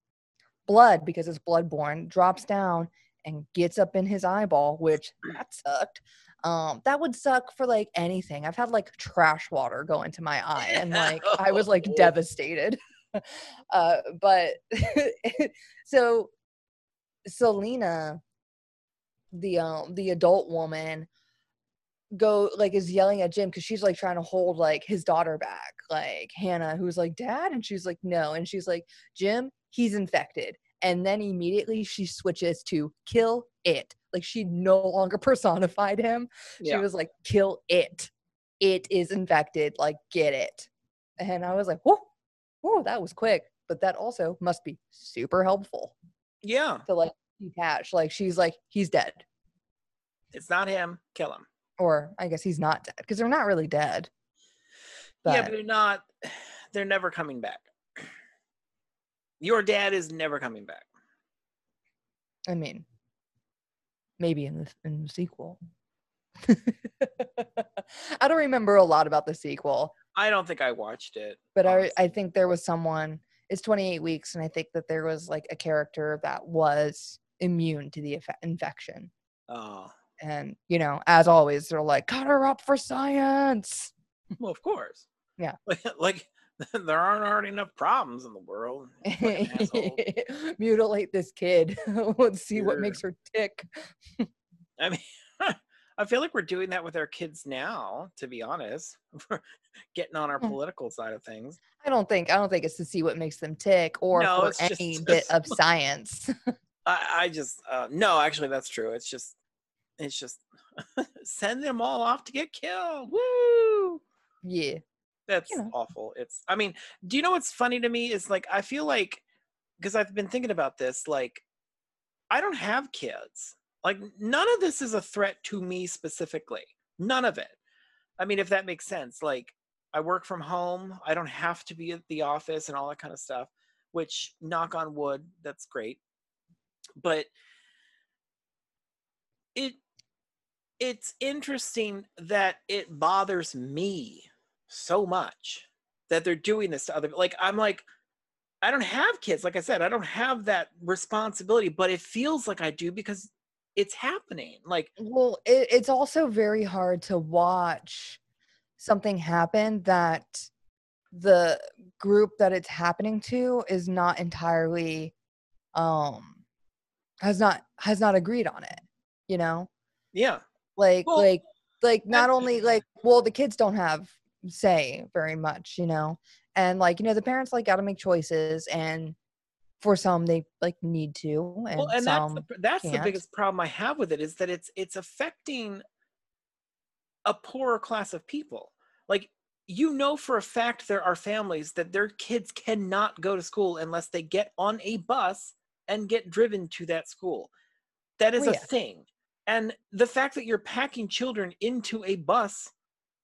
[SPEAKER 2] blood because it's bloodborne drops down and gets up in his eyeball which that sucked um that would suck for like anything i've had like trash water go into my eye and like i was like
[SPEAKER 1] Oh.
[SPEAKER 2] devastated uh but so selena the um the adult woman go like is yelling at Jim because she's like trying to hold like his daughter back, like Hannah, who's like, Dad, and she's like, No, and she's like, Jim, he's infected. And then immediately she switches to kill it. Like she no longer personified him. She was like, kill it. It is infected. Like, get it. And I was like, whoa, whoa, that was quick. But that also must be super helpful
[SPEAKER 1] Yeah.
[SPEAKER 2] to like detach. Like she's like, he's dead.
[SPEAKER 1] It's not him. Kill him.
[SPEAKER 2] Or I guess he's not dead because they're not really dead.
[SPEAKER 1] yeah,
[SPEAKER 2] But-
[SPEAKER 1] but they're not. They're never coming back. Your dad is never coming back.
[SPEAKER 2] I mean, maybe in the in the sequel. I don't remember a lot about the sequel,
[SPEAKER 1] I don't think I watched it.
[SPEAKER 2] but I I think there was someone. It's 28 weeks, and I think that there was like a character that was immune to the effe- infection.
[SPEAKER 1] Oh,
[SPEAKER 2] And you know, as always, they're like, "Cut her up for science."
[SPEAKER 1] well, of course.
[SPEAKER 2] Yeah.
[SPEAKER 1] Like there aren't already enough problems in the world.
[SPEAKER 2] Mutilate this kid. Let's see what makes her tick.
[SPEAKER 1] I mean, I feel like we're doing that with our kids now. To be honest, we're getting on our
[SPEAKER 2] Hmm.
[SPEAKER 1] political side of things.
[SPEAKER 2] I don't think I don't think it's to see what makes them tick or
[SPEAKER 1] No,
[SPEAKER 2] for
[SPEAKER 1] it's just-
[SPEAKER 2] any bit of science.
[SPEAKER 1] I, I just uh, no, actually, that's true. It's just, it's just send them all off to get killed. Woo!
[SPEAKER 2] yeah.
[SPEAKER 1] That's
[SPEAKER 2] know.
[SPEAKER 1] awful. It's. I mean, do you know what's funny to me is like I feel like because I've been thinking about this. Like, I don't have kids. Like, none of this is a threat to me specifically. None of it. I mean, if that makes sense. Like, I work from home. I don't have to be at the office and all that kind of stuff. Which, knock on wood, that's great. But it it's interesting that it bothers me so much that they're doing this to other like i'm like i don't have kids. Like i said i don't have that responsibility but it feels like i do because it's happening. Like
[SPEAKER 2] Well, it, it's also very hard to watch something happen that the group that it's happening to is not entirely um has not has not agreed on it you know?
[SPEAKER 1] Yeah.
[SPEAKER 2] Like
[SPEAKER 1] Well,
[SPEAKER 2] like like not only like well the kids don't have say very much you know? And like you know the parents like got to make choices and for some they like need to and,
[SPEAKER 1] well and that's
[SPEAKER 2] some
[SPEAKER 1] the, that's the biggest problem i have with it is that it's it's affecting a poorer class of people. Like you know for a fact there are families that their kids cannot go to school unless they get on a bus and get driven to that school. That is
[SPEAKER 2] Oh,
[SPEAKER 1] a thing. And the fact that you're packing children into a bus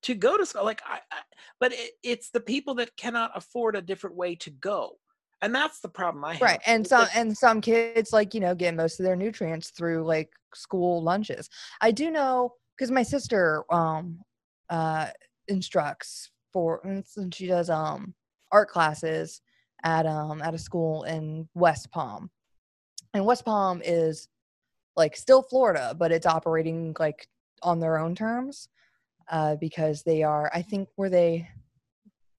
[SPEAKER 1] to go to school like i, I but it, it's the people that cannot afford a different way to go and that's the problem I have.
[SPEAKER 2] right and some and some kids like you know get most of their nutrients through like school lunches. I do know because my sister um uh instructs for and and she does um art classes at um at a school in west palm. And west palm is like still florida but it's operating like on their own terms uh because they are i think were they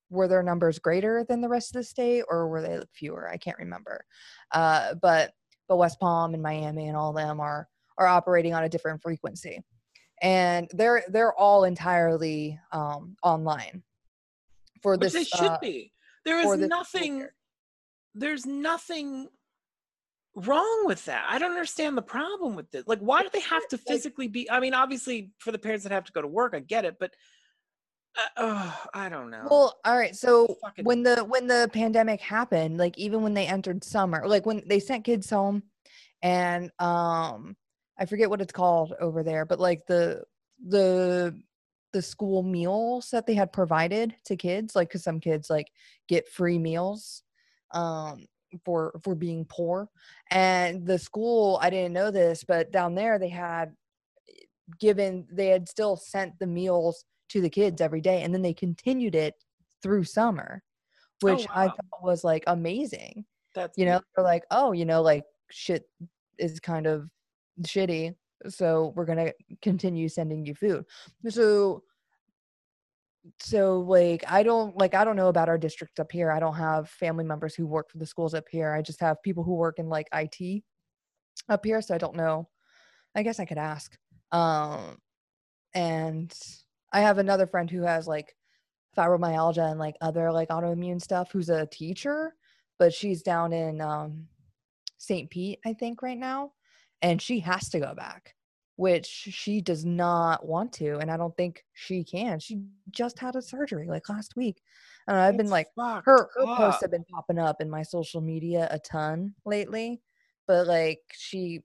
[SPEAKER 2] were their numbers greater than the rest of the state or were they fewer i can't remember uh, but but west palm and miami and all them are are operating on a different frequency and they're they're all entirely um, online for
[SPEAKER 1] which
[SPEAKER 2] this
[SPEAKER 1] they should
[SPEAKER 2] uh,
[SPEAKER 1] be. There is nothing. There's nothing wrong with that. I don't understand the problem with this. Like, why do they have to physically be? I mean, obviously, for the parents that have to go to work, I get it, but uh, oh, I don't know.
[SPEAKER 2] Well, all right. So
[SPEAKER 1] Fucking-
[SPEAKER 2] when the when the pandemic happened, like even when they entered summer, like when they sent kids home, and um, I forget what it's called over there, but like the the the school meals that they had provided to kids, like because some kids like get free meals, um, for for being poor, and the school I didn't know this, but down there they had eh, given they had still sent the meals to the kids every day and then they continued it through summer oh, which i
[SPEAKER 1] wow.
[SPEAKER 2] thought was like amazing
[SPEAKER 1] That's
[SPEAKER 2] you know
[SPEAKER 1] weird.
[SPEAKER 2] they're like oh you know like shit is kind of shitty so we're gonna continue sending you food so so like i don't like i don't know about our district up here i don't have family members who work for the schools up here i just have people who work in like it up here so i don't know i guess i could ask um and i have another friend who has like fibromyalgia and like other like autoimmune stuff who's a teacher but she's down in um st pete i think right now and she has to go back which she does not want to and i don't think she can she just had a surgery like last week and i've been like her, her
[SPEAKER 1] up.
[SPEAKER 2] posts have been popping up in my social media a ton lately but like she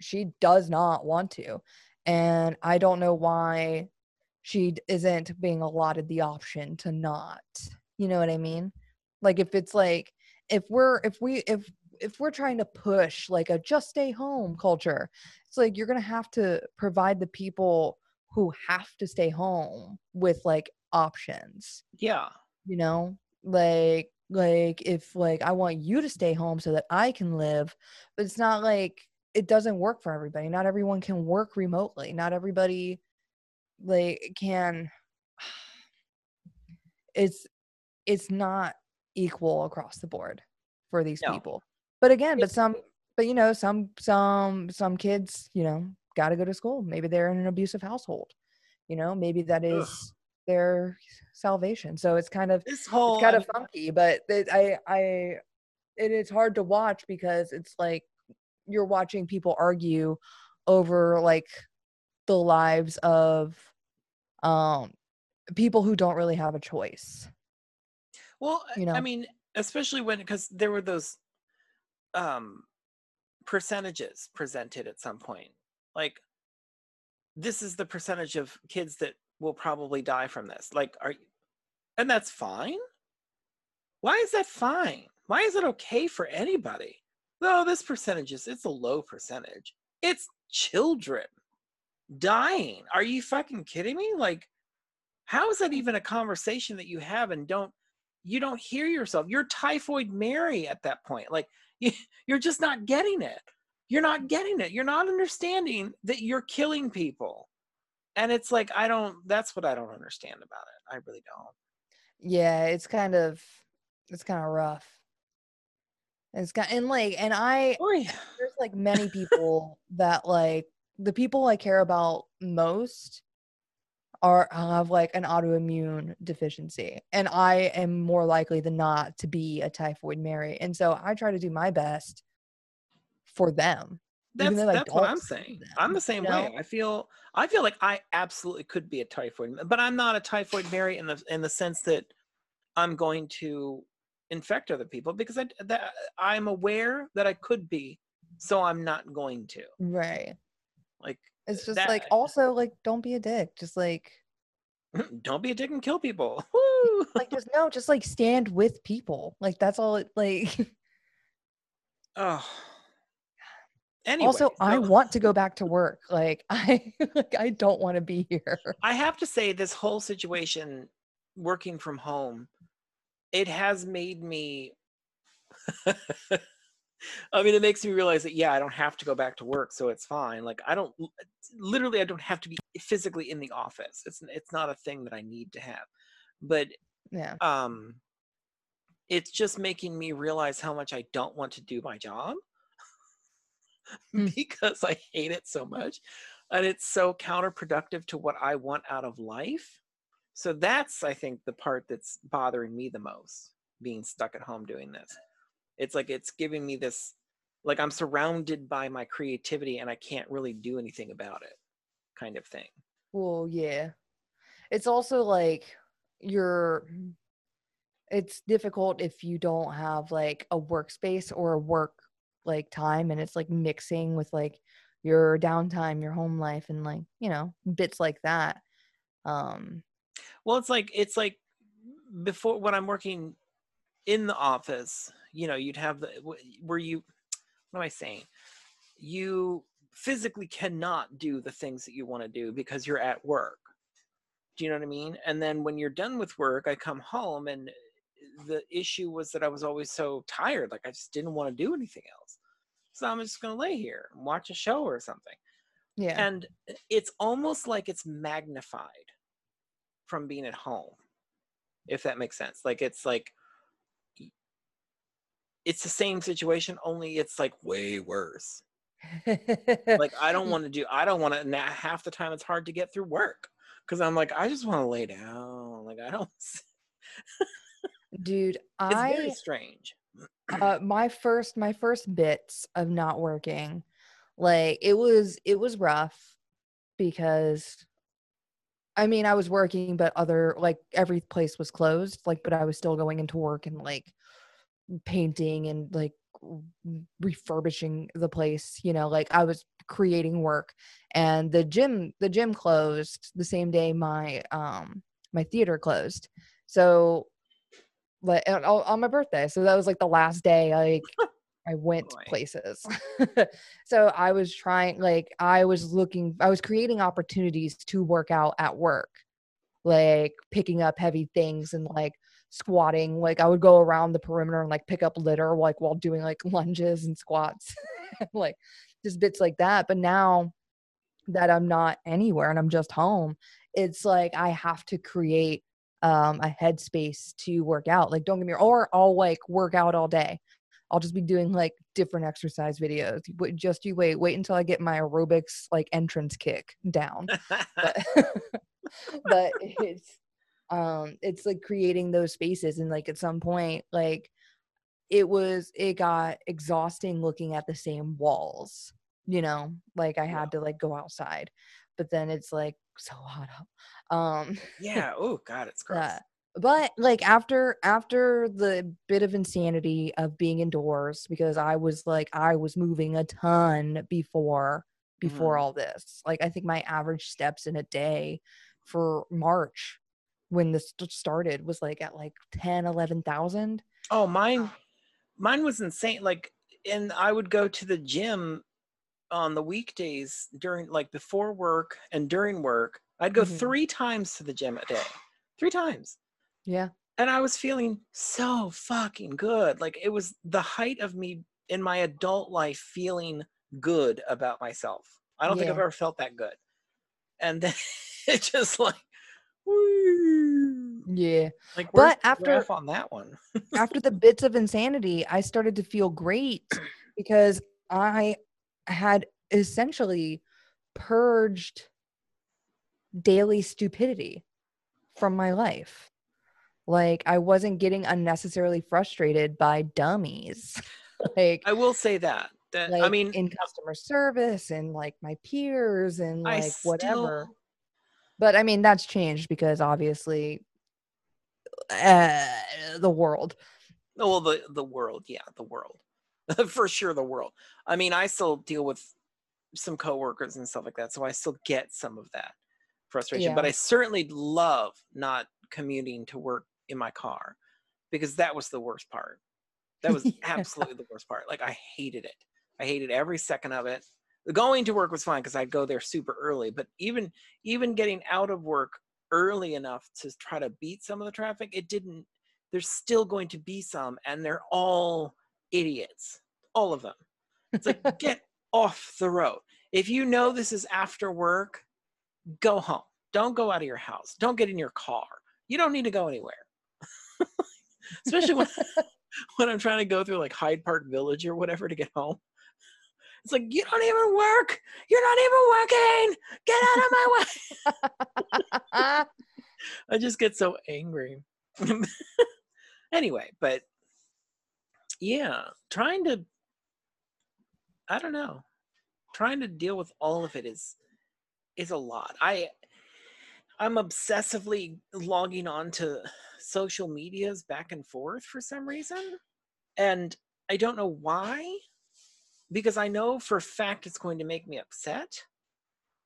[SPEAKER 2] she does not want to and i don't know why she isn't being allotted the option to not you know what i mean like if it's like if we're if we if if we're trying to push like a just stay home culture it's like you're gonna have to provide the people who have to stay home with like options.
[SPEAKER 1] Yeah.
[SPEAKER 2] you know? Like like if like i want you to stay home so that i can live but it's not like it doesn't work for everybody. Not everyone can work remotely. Not everybody like can it's it's not equal across the board for these
[SPEAKER 1] No.
[SPEAKER 2] people but again but some but you know some some some kids you know got to go to school. Maybe they're in an abusive household. You know maybe that is Ugh. their salvation. So it's kind of
[SPEAKER 1] This whole
[SPEAKER 2] it's kind of funky but it, i i it is hard to watch because it's like you're watching people argue over like the lives of um people who don't really have a choice.
[SPEAKER 1] Well,
[SPEAKER 2] you
[SPEAKER 1] I- I mean, especially when because there were those um percentages presented at some point. Like this is the percentage of kids that will probably die from this. Like are and that's fine? Why is that fine? Why is it okay for anybody? No, this percentage is it's a low percentage. It's children dying. Are you fucking kidding me? Like how is that even a conversation that you have and don't you don't hear yourself you're typhoid mary at that point like you're just not getting it. You're not getting it. You're not understanding that you're killing people. And it's like i don't that's what i don't understand about it. I really don't.
[SPEAKER 2] Yeah it's kind of it's kind of rough. It's kind and like and i oh,
[SPEAKER 1] Oy.
[SPEAKER 2] there's like many people that like the people I care about most are have like an autoimmune deficiency and I am more likely than not to be a typhoid Mary. And so I try to do my best for them.
[SPEAKER 1] that's that's what i'm saying i'm the same
[SPEAKER 2] you
[SPEAKER 1] way i feel i feel like i absolutely could be a typhoid but i'm not a typhoid mary in the in the sense that i'm going to infect other people because i that i'm aware that i could be so i'm not going to
[SPEAKER 2] Right.
[SPEAKER 1] like
[SPEAKER 2] It's just
[SPEAKER 1] That-
[SPEAKER 2] like also like don't be a dick. Just like
[SPEAKER 1] don't be a dick and kill people. Woo!
[SPEAKER 2] like just no, just like stand with people. Like that's all it like
[SPEAKER 1] oh. Anyway,
[SPEAKER 2] also I want to go back to work. Like I like I don't want to be here.
[SPEAKER 1] I have to say, this whole situation, working from home, it has made me. I mean, it makes me realize that yeah, I don't have to go back to work, so it's fine. Like I don't, literally, I don't have to be physically in the office. It's it's not a thing that I need to have, but
[SPEAKER 2] Yeah.
[SPEAKER 1] um, it's just making me realize how much I don't want to do my job
[SPEAKER 2] Hmm.
[SPEAKER 1] because I hate it so much, and it's so counterproductive to what I want out of life. So that's, I think, the part that's bothering me the most, being stuck at home doing this. It's like it's giving me this, like I'm surrounded by my creativity and I can't really do anything about it, kind of thing.
[SPEAKER 2] Well, yeah. It's also like you're it's difficult if you don't have like a workspace or a work like time and it's like mixing with like your downtime, your home life and like, you know, bits like that. Um
[SPEAKER 1] Well, it's like it's like before when I'm working in the office, you know, you'd have the where you what am I saying? You physically cannot do the things that you want to do because you're at work. Do you know what I mean? And then when you're done with work, I come home and the issue was that I was always so tired, like I just didn't want to do anything else. So I'm just going to lay here and watch a show or something
[SPEAKER 2] yeah.
[SPEAKER 1] and it's almost like it's magnified from being at home if that makes sense like it's like it's the same situation only it's like way worse. Like i don't want to do i don't want to now half the time it's hard to get through work because i'm like i just want to lay down like i don't
[SPEAKER 2] Dude,
[SPEAKER 1] it's
[SPEAKER 2] I
[SPEAKER 1] very strange.
[SPEAKER 2] uh my first my first bits of not working like it was it was rough because i mean i was working but other like every place was closed like but i was still going into work and like painting and like refurbishing the place you know like i was creating work and the gym the gym closed the same day my um my theater closed so like on, on my birthday so that was like the last day like i went
[SPEAKER 1] Boy.
[SPEAKER 2] places so i was trying like i was looking i was creating opportunities to work out at work like picking up heavy things and like squatting like i would go around the perimeter and like pick up litter like while doing like lunges and squats like just bits like that but now that i'm not anywhere and i'm just home it's like i have to create um a headspace to work out like don't get me or i'll like work out all day. I'll just be doing like different exercise videos. Just you wait wait until i get my aerobics like entrance kick down. But but it's um it's like creating those spaces and like at some point like it was it got exhausting looking at the same walls you know like i had to like go outside but then it's like so hot out um
[SPEAKER 1] yeah oh god it's gross
[SPEAKER 2] yeah. but like after after the bit of insanity of being indoors because i was like i was moving a ton before before
[SPEAKER 1] Mhm.
[SPEAKER 2] all this like i think my average steps in a day for march when this started was like at like 10 11,000
[SPEAKER 1] oh mine mine was insane like and i would go to the gym on the weekdays during like before work and during work. I'd go
[SPEAKER 2] Mhm.
[SPEAKER 1] three times to the gym a day three times.
[SPEAKER 2] Yeah.
[SPEAKER 1] And i was feeling so fucking good like it was the height of me in my adult life feeling good about myself. I don't think i've ever felt that good. And then it just like woo,
[SPEAKER 2] yeah
[SPEAKER 1] like
[SPEAKER 2] But
[SPEAKER 1] where's the
[SPEAKER 2] after-
[SPEAKER 1] on that one
[SPEAKER 2] after the bits of insanity, I started to feel great because I had essentially purged daily stupidity from my life. Like I wasn't getting unnecessarily frustrated by dummies. like
[SPEAKER 1] i will say that that
[SPEAKER 2] like
[SPEAKER 1] i mean
[SPEAKER 2] in customer service and like my peers and
[SPEAKER 1] I
[SPEAKER 2] like whatever.
[SPEAKER 1] still-
[SPEAKER 2] But I mean that's changed because obviously uh, the world.
[SPEAKER 1] Oh, well the the world yeah the world for sure the world i mean i still deal with some coworkers and stuff like that so i still get some of that frustration. But I certainly love not commuting to work in my car because that was the worst part. That was
[SPEAKER 2] Yeah.
[SPEAKER 1] absolutely the worst part. Like I hated it. I hated every second of it. Going to work was fine because I'd go there super early, but even even getting out of work early enough to try to beat some of the traffic, it didn't. There's still going to be some, and they're all idiots, all of them. It's like get off the road. If you know this is after work, go home. Don't go out of your house. Don't get in your car. You don't need to go anywhere. Especially when when I'm trying to go through like Hyde Park Village or whatever to get home. It's like you don't even work. You're not even working. Get out of my way. I just get so angry. anyway, but yeah, trying to I don't know. Trying to deal with all of it is is a lot. I I'm obsessively logging on to social medias back and forth for some reason. And I don't know why because I know for a fact it's going to make me upset,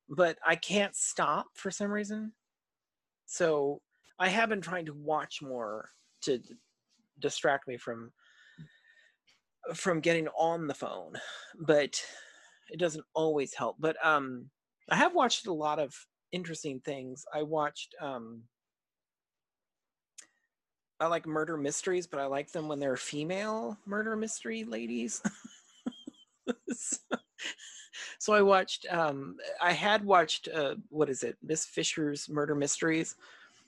[SPEAKER 1] but I can't stop for some reason. So I have been trying to watch more to d- distract me from from getting on the phone, but it doesn't always help. But um I have watched a lot of interesting things. I watched um I like murder mysteries, but I like them when they're female murder mystery ladies. so, so I watched um I had watched uh what is it? Miss Fisher's Murder Mysteries.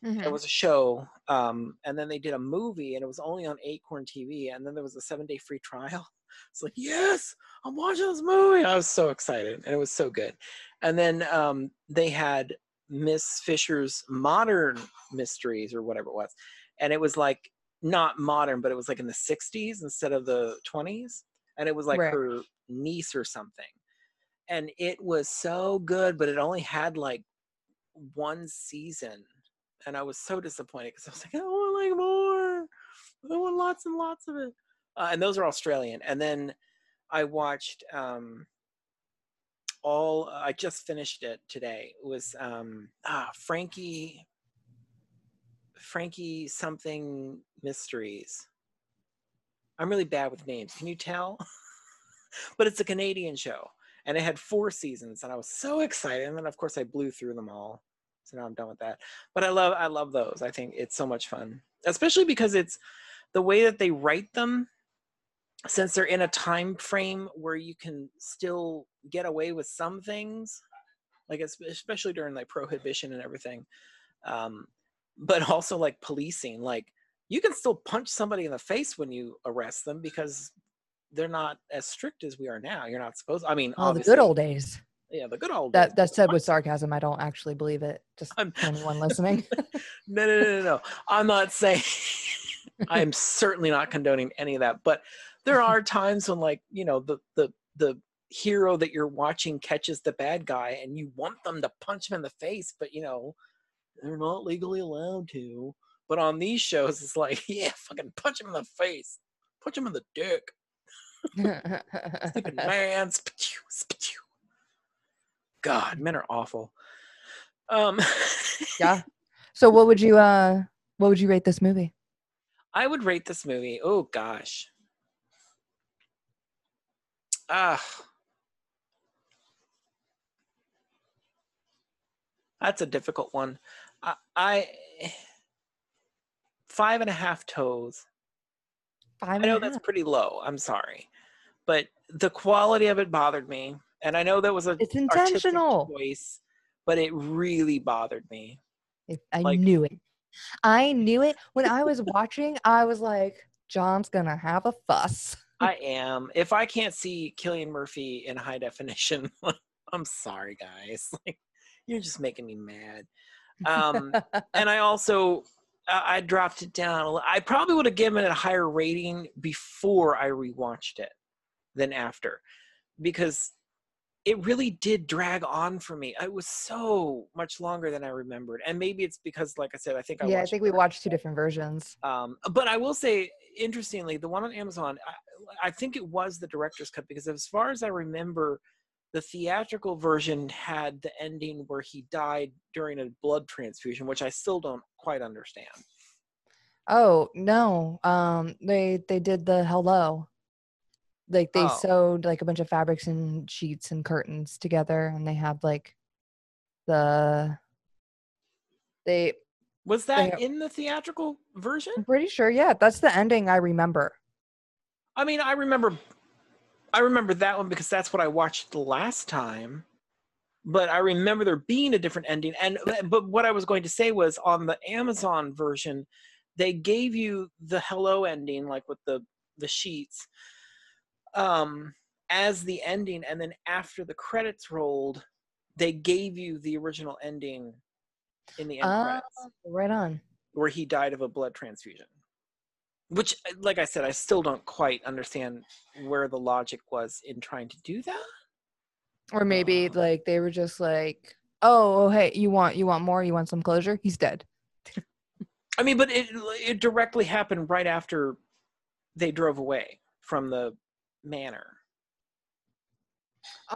[SPEAKER 2] Mhm.
[SPEAKER 1] It was a show, um, and then they did a movie, and it was only on Acorn TV. And then there was a seven day free trial. It's like, yes, I'm watching this movie. I was so excited, and it was so good. And then um, they had Miss Fisher's Modern Mysteries or whatever it was, and it was like not modern, but it was like in the 60s instead of the 20s, and it was like
[SPEAKER 2] Right.
[SPEAKER 1] her niece or something. And it was so good, but it only had like one season and I was so disappointed because I was like, I want like more. I want lots and lots of it. Uh, and those are Australian. And then I watched um, all. I just finished it today. It was um, ah, Frankie. Frankie something mysteries. I'm really bad with names. Can you tell? but it's a Canadian show, and it had four seasons, and I was so excited. And then, of course, I blew through them all. So now I'm done with that but I love I love those. I think it's so much fun, especially because it's the way that they write them. Since they're in a time frame where you can still get away with some things, like especially during like prohibition and everything, um, but also like policing. Like you can still punch somebody in the face when you arrest them because they're not as strict as we are now. You're not supposed. I mean,
[SPEAKER 2] Oh, the good old days.
[SPEAKER 1] yeah, the good old days,
[SPEAKER 2] That said with sarcasm. I don't actually believe it. Just
[SPEAKER 1] I'm-
[SPEAKER 2] anyone listening.
[SPEAKER 1] no, no, no, no, no. I'm not saying I am certainly not condoning any of that, but there are times when, like, you know, the the the hero that you're watching catches the bad guy, and you want them to punch him in the face, but you know, they're not legally allowed to. But on these shows, it's like, yeah, fucking punch him in the face, punch him in the dick, stupid man. Spatoo, spatoo. God, men are awful. Um,
[SPEAKER 2] yeah. So what would you uh what would you rate this movie?
[SPEAKER 1] I would rate this movie. Oh gosh. Ah. That's a difficult one. I, I five and a half toes.
[SPEAKER 2] Five
[SPEAKER 1] I know that's
[SPEAKER 2] half.
[SPEAKER 1] pretty low. I'm sorry, but the quality of it bothered me, and I know that was a
[SPEAKER 2] It's intentional.
[SPEAKER 1] choice, but it really bothered me.
[SPEAKER 2] It- I
[SPEAKER 1] like-
[SPEAKER 2] knew it. I knew it. When I was watching, I was like, John's gonna have a fuss.
[SPEAKER 1] I am. If I can't see Cillian Murphy in high definition, I'm sorry, guys. Like, you're just making me mad. Um, and I also, I, I dropped it down. I probably would have given it a higher rating before I rewatched it than after, because it really did drag on for me. It was so much longer than I remembered, and maybe it's because, like I said, I think I
[SPEAKER 2] yeah, I think we watched two different versions.
[SPEAKER 1] Um, but I will say, interestingly, the one on Amazon, I, I think it was the director's cut because as far as I remember, the theatrical version had the ending where he died during a blood transfusion, which I still don't quite understand.
[SPEAKER 2] Oh no. Um they they did the hello. Like they
[SPEAKER 1] Oh.
[SPEAKER 2] sewed like a bunch of fabrics and sheets and curtains together and they had like the they
[SPEAKER 1] Was that
[SPEAKER 2] have-
[SPEAKER 1] in the theatrical version?
[SPEAKER 2] I'm pretty sure, yeah, that's the ending I remember.
[SPEAKER 1] I mean, I remember, I remember that one because that's what I watched the last time. But I remember there being a different ending. And but what I was going to say was on the Amazon version, they gave you the hello ending, like with the the sheets, um, as the ending, and then after the credits rolled, they gave you the original ending in the end
[SPEAKER 2] Ah,
[SPEAKER 1] credits
[SPEAKER 2] right on.
[SPEAKER 1] where he died of a blood transfusion. Which, uh, like I said, I still don't quite understand where the logic was in trying to do that.
[SPEAKER 2] Or maybe
[SPEAKER 1] Uh.
[SPEAKER 2] like they were just like, "Oh, oh, hey, you want you want more? You want some closure? He's dead."
[SPEAKER 1] I mean, but it it directly happened right after they drove away from the manor.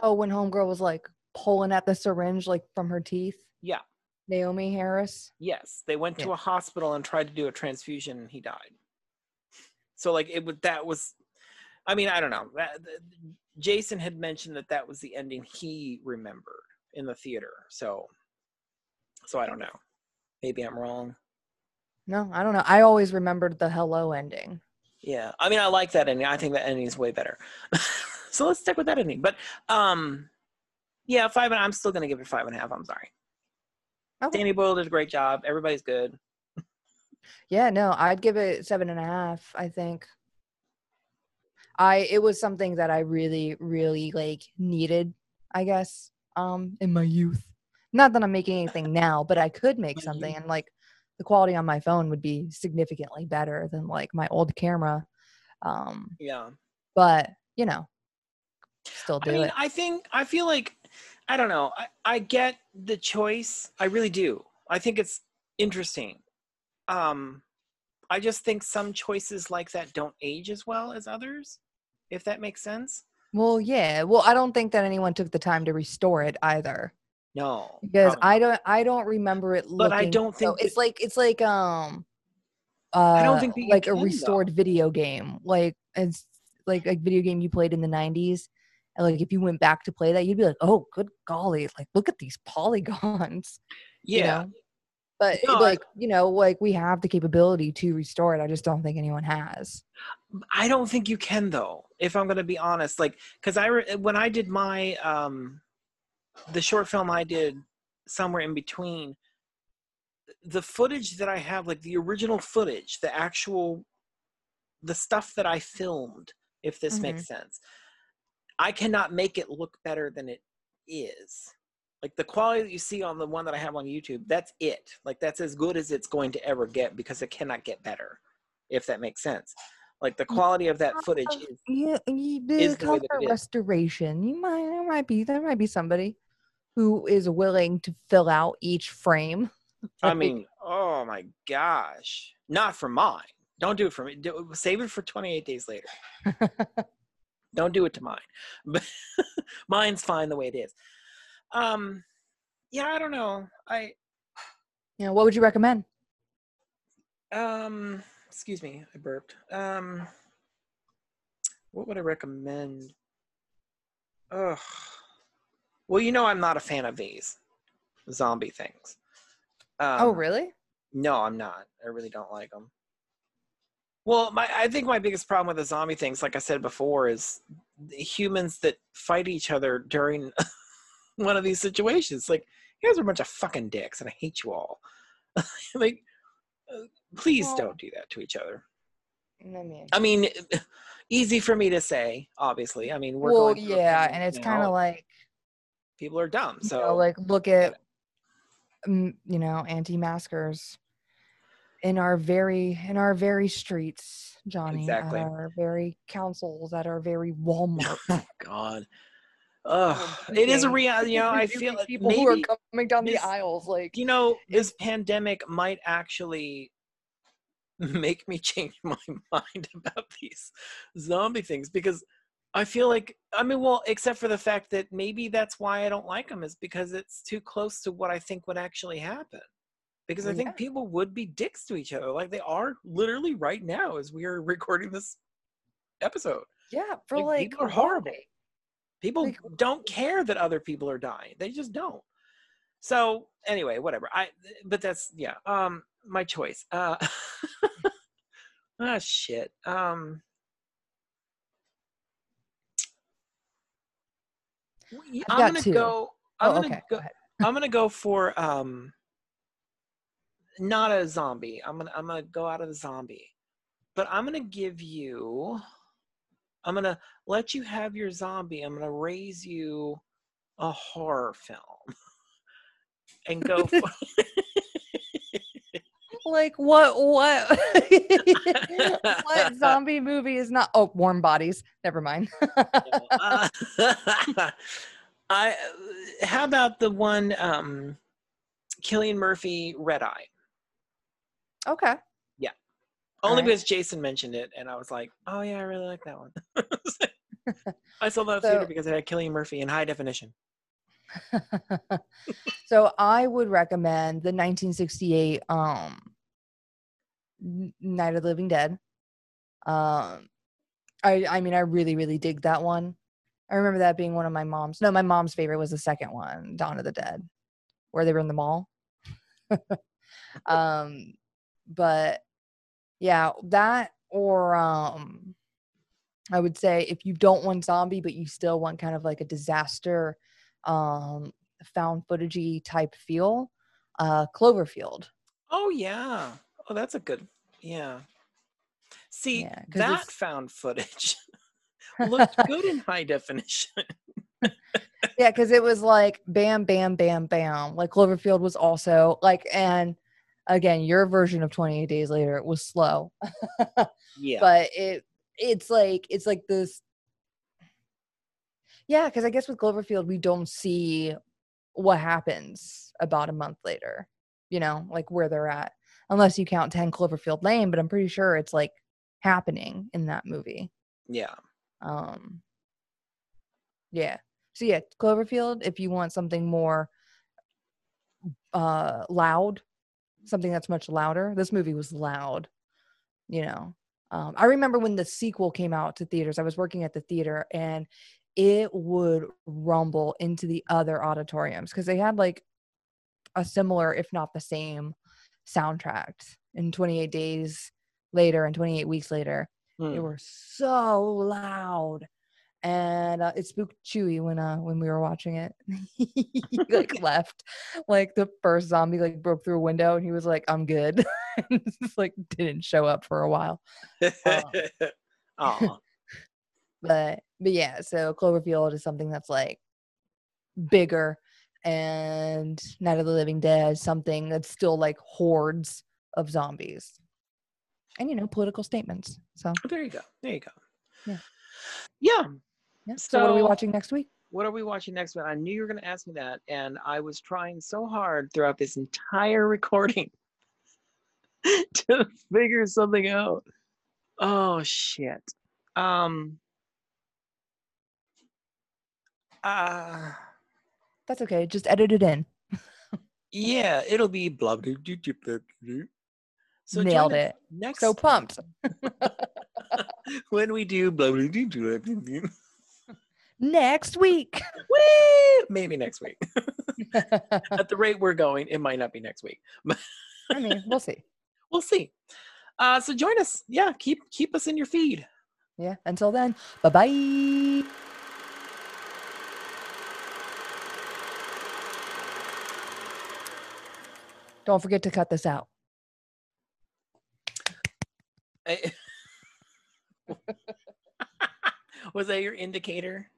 [SPEAKER 2] Oh, when homegirl was like pulling at the syringe like from her teeth.
[SPEAKER 1] Yeah.
[SPEAKER 2] Naomie Harris.
[SPEAKER 1] Yes, they went to a hospital and tried to do a transfusion, and he died. So, like, it would that was, I mean, I don't know. Jason had mentioned that that was the ending he remembered in the theater. So, so I don't know. Maybe I'm wrong.
[SPEAKER 2] No, I don't know. I always remembered the hello ending.
[SPEAKER 1] Yeah, I mean, I like that ending. I think that ending is way better. so let's stick with that ending. But um, yeah, five and I'm still gonna give it five and a half. I'm sorry.
[SPEAKER 2] Okay.
[SPEAKER 1] Danny Boyle did a great job. Everybody's good.
[SPEAKER 2] Yeah, no, I'd give it seven and a half. I think. I it was something that I really, really like needed. I guess um in my youth. Not that I'm making anything now, but I could make
[SPEAKER 1] My
[SPEAKER 2] something,
[SPEAKER 1] youth.
[SPEAKER 2] and like the quality on my phone would be significantly better than like my old camera. Um,
[SPEAKER 1] Yeah.
[SPEAKER 2] but you know, still do
[SPEAKER 1] I mean,
[SPEAKER 2] it.
[SPEAKER 1] I think I feel like I don't know. I, I get the choice. I really do. I think it's interesting. Um, I just think some choices like that don't age as well as others. If that makes sense.
[SPEAKER 2] Well, yeah. Well, I don't think that anyone took the time to restore it either.
[SPEAKER 1] No.
[SPEAKER 2] because
[SPEAKER 1] probably
[SPEAKER 2] I don't I don't remember it looking.
[SPEAKER 1] But I don't
[SPEAKER 2] so
[SPEAKER 1] think
[SPEAKER 2] it's like it's like um. Uh,
[SPEAKER 1] I don't think that you
[SPEAKER 2] like a
[SPEAKER 1] can, though.
[SPEAKER 2] restored video game, like it's like a video game you played in the '90s, and like if you went back to play that, you'd be like, "Oh, good golly! Like look at these polygons." you
[SPEAKER 1] Yeah.
[SPEAKER 2] know? But
[SPEAKER 1] No,
[SPEAKER 2] like you know, like we have the capability to restore it. I just don't think anyone has.
[SPEAKER 1] I don't think you can though. If I'm going to be honest, like because I re- when I did my um, the short film I did somewhere in between, the footage that I have, like the original footage, the actual, the stuff that I filmed, if this makes sense, I cannot make it look better than it is. Like the quality that you see on the one that I have on YouTube, that's it. Like that's as good as it's going to ever get because it cannot get better, if that makes sense. Like the quality of that footage is
[SPEAKER 2] Yeah, you
[SPEAKER 1] is
[SPEAKER 2] the
[SPEAKER 1] the way that it
[SPEAKER 2] comfort
[SPEAKER 1] is.
[SPEAKER 2] restoration. You might there might be there might be somebody who is willing to fill out each frame.
[SPEAKER 1] I mean, oh my gosh. Not for mine. Don't do it for me. Do, save it for 28 days later. Don't do it to mine. But mine's fine the way it is. Um yeah, I don't know. I
[SPEAKER 2] yeah what would you recommend?
[SPEAKER 1] um excuse me, I burped. Um what would I recommend? Ugh. Well, you know I'm not a fan of these zombie things. Um,
[SPEAKER 2] oh, really?
[SPEAKER 1] No, I'm not. I really don't like them. Well, my I think my biggest problem with the zombie things, like I said before, is humans that fight each other during one of these situations. Like, you guys are a bunch of fucking dicks, and I hate you all. like, uh, please
[SPEAKER 2] Well-
[SPEAKER 1] don't do that to each other.
[SPEAKER 2] I mean,
[SPEAKER 1] I mean, easy for me to say, obviously. I mean, we're
[SPEAKER 2] well,
[SPEAKER 1] going
[SPEAKER 2] yeah, and it's kind of like
[SPEAKER 1] people are dumb.
[SPEAKER 2] you
[SPEAKER 1] So,
[SPEAKER 2] know, like look at mm, you know anti-maskers in our very in our very streets, Johnny,
[SPEAKER 1] Exactly.
[SPEAKER 2] at our very councils, at our very Walmart.
[SPEAKER 1] God.
[SPEAKER 2] Reducing-
[SPEAKER 1] it is a reality. You know, I feel like
[SPEAKER 2] people who are coming down the aisles like
[SPEAKER 1] you know this pandemic might actually make me change my mind about these zombie things because I feel like I mean, well, except for the fact that maybe that's why I don't like them is because it's too close to what I think would actually happen. Because I think
[SPEAKER 2] Yeah.
[SPEAKER 1] people would be dicks to each other, like they are literally right now as we are recording this episode.
[SPEAKER 2] Yeah, for
[SPEAKER 1] Like,
[SPEAKER 2] like,
[SPEAKER 1] people are horrible. People don't care that other people are dying. They just don't. So anyway, whatever. I but that's yeah. Um my choice. Uh ah shit. Um I'm gonna
[SPEAKER 2] two.
[SPEAKER 1] go I'm
[SPEAKER 2] Oh,
[SPEAKER 1] gonna
[SPEAKER 2] okay.
[SPEAKER 1] go
[SPEAKER 2] Go.
[SPEAKER 1] I'm gonna go for um not a zombie. I'm gonna I'm gonna go out of the zombie. But I'm gonna give you I'm gonna let you have your zombie. I'm gonna raise you a horror film. And go for
[SPEAKER 2] Like what? What? what zombie movie is not? Oh, Warm Bodies. Never mind.
[SPEAKER 1] Uh, I how about the one um Cillian Murphy Red Eye?
[SPEAKER 2] okay.
[SPEAKER 1] Only
[SPEAKER 2] Alright.
[SPEAKER 1] because Jason mentioned it, and I was like, "Oh yeah, I really like that one." I saw that theater because it had Cillian Murphy in high definition.
[SPEAKER 2] so I would recommend the 1968 um Night of the Living Dead. Um I I mean I really really dig that one. I remember that being one of my mom's. No, my mom's favorite was the second one, Dawn of the Dead, where they were in the mall. um but yeah, that or um I would say if you don't want zombie but you still want kind of like a disaster um found footagey type feel, uh Cloverfield.
[SPEAKER 1] Oh yeah. Oh, that's a good. Yeah. See,
[SPEAKER 2] Yeah,
[SPEAKER 1] that found footage looked good in high definition.
[SPEAKER 2] yeah, because it was like bam, bam, bam, bam. Like Cloverfield was also like, and again, your version of 28 Days Later it was slow,
[SPEAKER 1] Yeah.
[SPEAKER 2] but it it's like it's like this. Yeah, because I guess with Cloverfield we don't see what happens about a month later. You know, like where they're at, unless you count 10 Cloverfield Lane. But I'm pretty sure it's like happening in that movie.
[SPEAKER 1] yeah.
[SPEAKER 2] Um, yeah. So yeah, Cloverfield. If you want something more uh loud, something that's much louder. This movie was loud. You know. Um, I remember when the sequel came out to theaters. I was working at the theater and it would rumble into the other auditoriums because they had like a similar, if not the same, soundtrack in 28 days later and 28 weeks later they
[SPEAKER 1] Hmm.
[SPEAKER 2] were so loud and uh, it spooked chewy when uh when we were watching it he like left like the first zombie like broke through a window and he was like i'm good and just like didn't show up for a while
[SPEAKER 1] Aw.
[SPEAKER 2] but but yeah so cloverfield is something that's like bigger and night of the living dead is something that's still like hordes of zombies and you know political statements so
[SPEAKER 1] there you go. There you go.
[SPEAKER 2] Yeah.
[SPEAKER 1] Yeah.
[SPEAKER 2] Yeah so, what are we watching next week
[SPEAKER 1] What are we watching next week? I knew you were going to ask me that, and I was trying so hard throughout this entire recording to figure something out. Oh shit. Um. Uh,
[SPEAKER 2] that's okay just edit it in
[SPEAKER 1] yeah, it'll be blah blah blah blah blah. blah. So
[SPEAKER 2] Nailed it.
[SPEAKER 1] Next
[SPEAKER 2] so pumped
[SPEAKER 1] when we do blah blah blah blah blah. blah.
[SPEAKER 2] Next week
[SPEAKER 1] Woo! Maybe next week. At the rate we're going, it might not be next week.
[SPEAKER 2] i mean we'll see
[SPEAKER 1] We'll see. Uh, so join us. Yeah, keep keep us in your feed.
[SPEAKER 2] yeah until then bye bye don't forget to cut this out
[SPEAKER 1] I- Was that your indicator?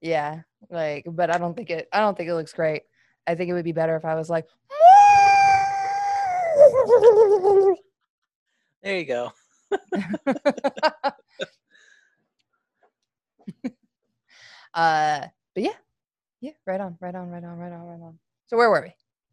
[SPEAKER 2] Yeah like but i don't think it i don't think it looks great. I think it would be better if i was like
[SPEAKER 1] There you go.
[SPEAKER 2] uh but yeah yeah right on right on right on right on right on. So where were we